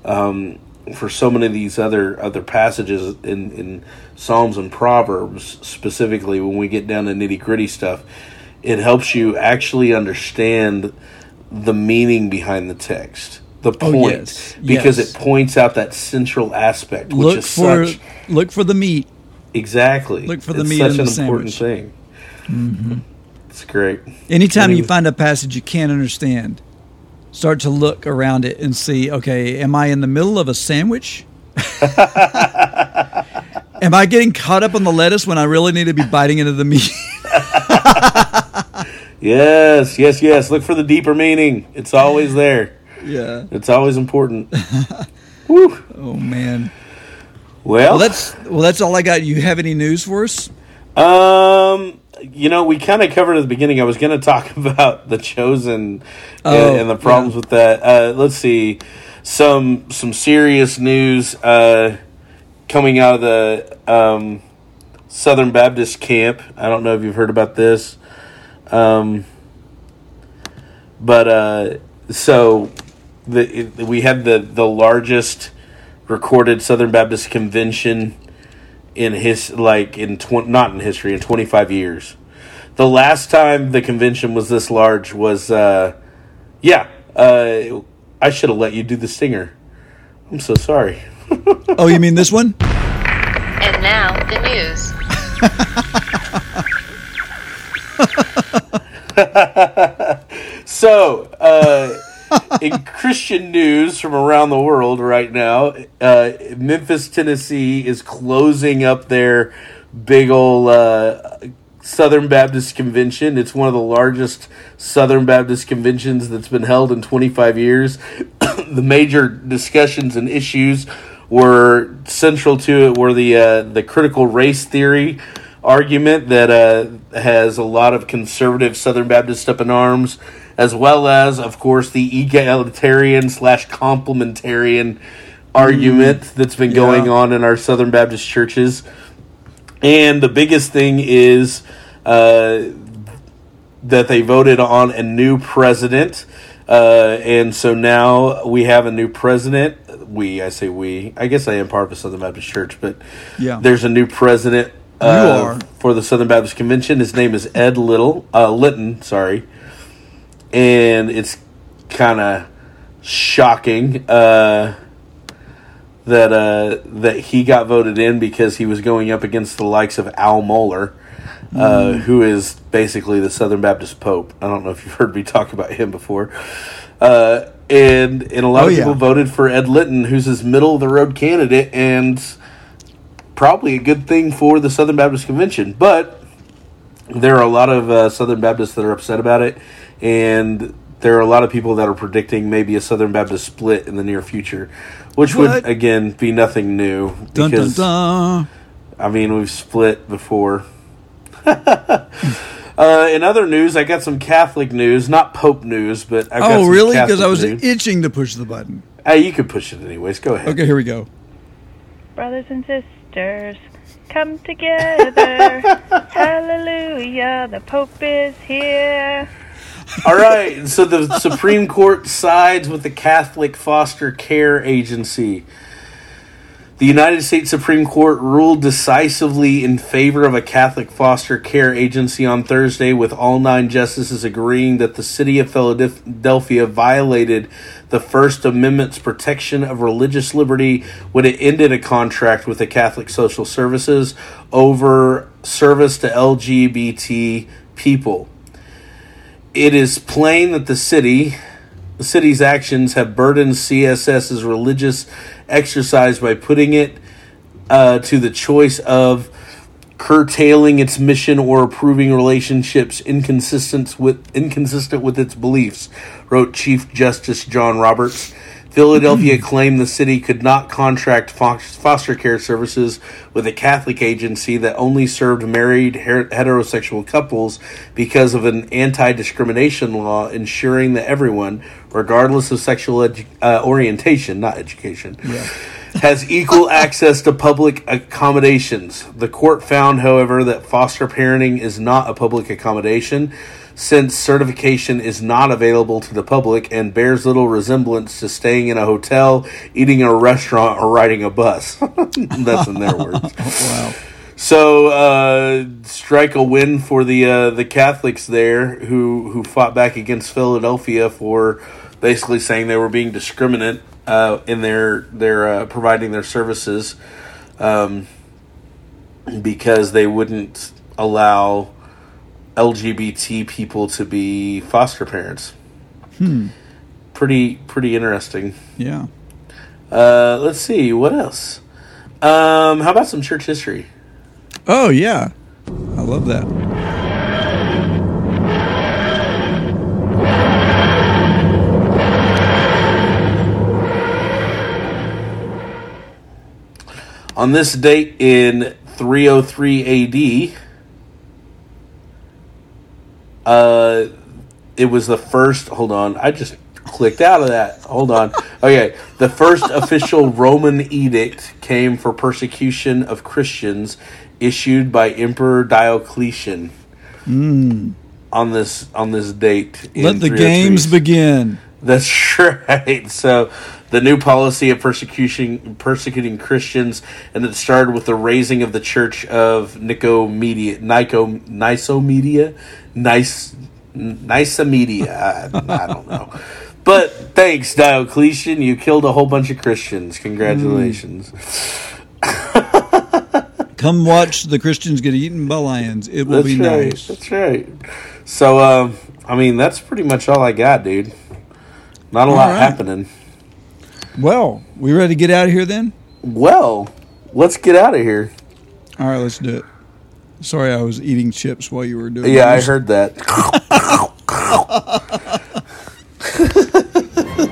um, for so many of these other other passages in, in Psalms and Proverbs, specifically when we get down to nitty gritty stuff, it helps you actually understand the meaning behind the text, the Oh, point, yes. because Yes. it points out that central aspect, which look is for such look for the meat. exactly look for the it's meat such an the important sandwich. thing. Mm-hmm. It's great. Anytime you find a passage you can't understand, start to look around it and see, okay, am I in the middle of a sandwich? am I getting caught up on the lettuce when I really need to be biting into the meat? Yes, yes, yes. Look for the deeper meaning. It's always there. yeah. It's always important. Woo. Oh man. Well, Well, that's well, that's all I got. You have any news for us? Um, you know, we kind of covered at the beginning. I was going to talk about the chosen Oh, and, and the problems with that. Uh, let's see, some some serious news uh, coming out of the um, Southern Baptist camp. I don't know if you've heard about this, um, but uh, so the it, we had the the largest recorded Southern Baptist convention in his like in tw- not in history in 25 years. The last time the convention was this large was uh yeah, uh I should have let you do the stinger. I'm so sorry. Oh, you mean this one? And now, the news. So, uh in Christian news from around the world right now, uh Memphis, Tennessee is closing up their big old uh Southern Baptist Convention. It's one of the largest Southern Baptist conventions that's been held in 25 years. the major discussions and issues were central to it were the uh, the critical race theory argument that uh, has a lot of conservative Southern Baptists up in arms, as well as, of course, the egalitarian slash complementarian argument that's been going Yeah. on in our Southern Baptist churches. And the biggest thing is uh, that they voted on a new president. Uh, and so now we have a new president. We, I say we, I guess I am part of the Southern Baptist Church, but Yeah. there's a new president uh, are. for the Southern Baptist Convention. His name is Ed Little, uh, Litton, sorry. And it's kind of shocking. Uh, that uh, that he got voted in because he was going up against the likes of Al Mohler, uh, who is basically the Southern Baptist Pope. I don't know if you've heard me talk about him before. Uh, and and a lot Oh, of yeah. people voted for Ed Litton, who's his middle of the road candidate, and probably a good thing for the Southern Baptist Convention. But there are a lot of uh, Southern Baptists that are upset about it, and there are a lot of people that are predicting maybe a Southern Baptist split in the near future, which What? would again be nothing new Dun, dun, because dun. I mean we've split before. uh, in other news, I got some Catholic news, not Pope news, but I've got Oh, some really? Because I was news. itching to push the button. Hey, you could push it anyways. Go ahead. Okay, here we go. Brothers and sisters, come together. Hallelujah, the Pope is here. All right, so the Supreme Court sides with the Catholic Foster Care Agency. The United States Supreme Court ruled decisively in favor of a Catholic foster care agency on Thursday, with all nine justices agreeing that the city of Philadelphia violated the First Amendment's protection of religious liberty when it ended a contract with the Catholic Social Services over service to LGBT people. It is plain that the city the city's actions have burdened CSS's religious exercise by putting it uh, to the choice of curtailing its mission or approving relationships inconsistent with inconsistent with its beliefs, wrote Chief Justice John Roberts. Philadelphia claimed the city could not contract foster care services with a Catholic agency that only served married heterosexual couples because of an anti discrimination law ensuring that everyone, regardless of sexual edu- uh, orientation, not education, has equal access to public accommodations. The court found, however, that foster parenting is not a public accommodation since certification is not available to the public and bears little resemblance to staying in a hotel, eating in a restaurant, or riding a bus. That's in their words. Wow. So uh, strike a win for the uh, the Catholics there who who fought back against Philadelphia for basically saying they were being discriminate uh, in their their uh, providing their services um, because they wouldn't allow LGBT people to be foster parents. Hmm. Pretty pretty interesting. Yeah. Uh, let's see what else. Um, how about some church history? Oh, yeah. I love that. On this date in 303 AD, uh, it was the first. Hold on, I just clicked out of that. Hold on. Okay, the first official Roman edict came for persecution of Christians, issued by Emperor Diocletian. On this on this date, in. Let the games begin. That's right. So the new policy of persecution persecuting Christians and it started with the razing of the church of Nicomedia Nico Nicomedia Nice Nicomedia I, I don't know. But thanks Diocletian, you killed a whole bunch of Christians. Congratulations. Come watch the Christians get eaten by lions. It will That's be right. nice. That's right. So um I mean that's pretty much all I got, dude. Not a All lot right. happening. Well, we ready to get out of here then? Well, let's get out of here. All right, let's do it. Sorry, I was eating chips while you were doing. Yeah, I heard that.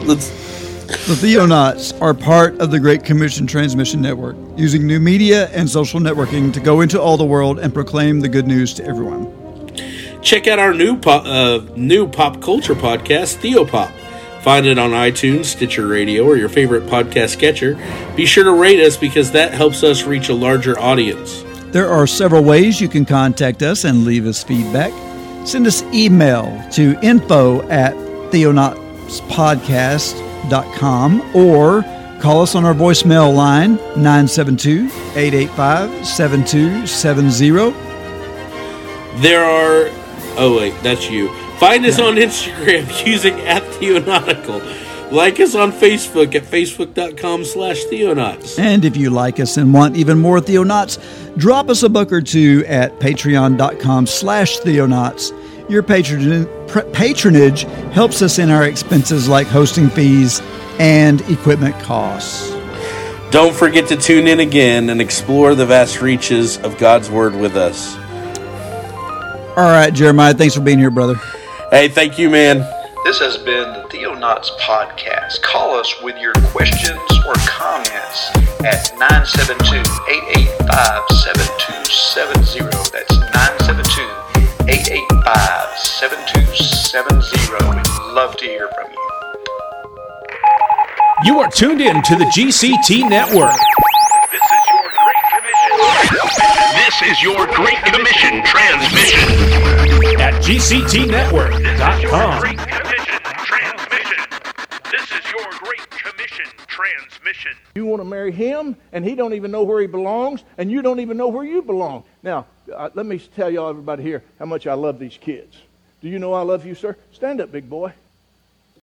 Let's, The Theonauts are part of the Great Commission Transmission Network, using new media and social networking to go into all the world and proclaim the good news to everyone. check out our new pop, uh, new pop culture podcast, Theopop. Find it on iTunes, Stitcher Radio, or your favorite podcast catcher. Be sure to rate us because that helps us reach a larger audience. There are several ways you can contact us and leave us feedback. Send us email to info at theonautspodcast.com or call us on our voicemail line 972 885 7270. There are. Oh wait, that's you. Find us on Instagram using at Theonautical. Like us on Facebook at facebook.com slash Theonauts. And if you like us and want even more Theonauts, drop us a buck or two at patreon.com slash Theonauts. Your patron- patronage helps us in our expenses like hosting fees and equipment costs. Don't forget to tune in again and explore the vast reaches of God's Word with us. All right, Jeremiah, thanks for being here, brother. Hey, thank you, man. This has been the Theonauts Podcast. Call us with your questions or comments at 972-885-7270. That's 972-885-7270. We'd love to hear from you. You are tuned in to the GCT Network. This is your Great Commission transmission. At GCTNetwork.com. This is your Great Commission transmission. You want to marry him, and he don't even know where he belongs, and you don't even know where you belong. Now, uh, let me tell y'all, everybody here, how much I love these kids. Do you know I love you, sir? Stand up, big boy.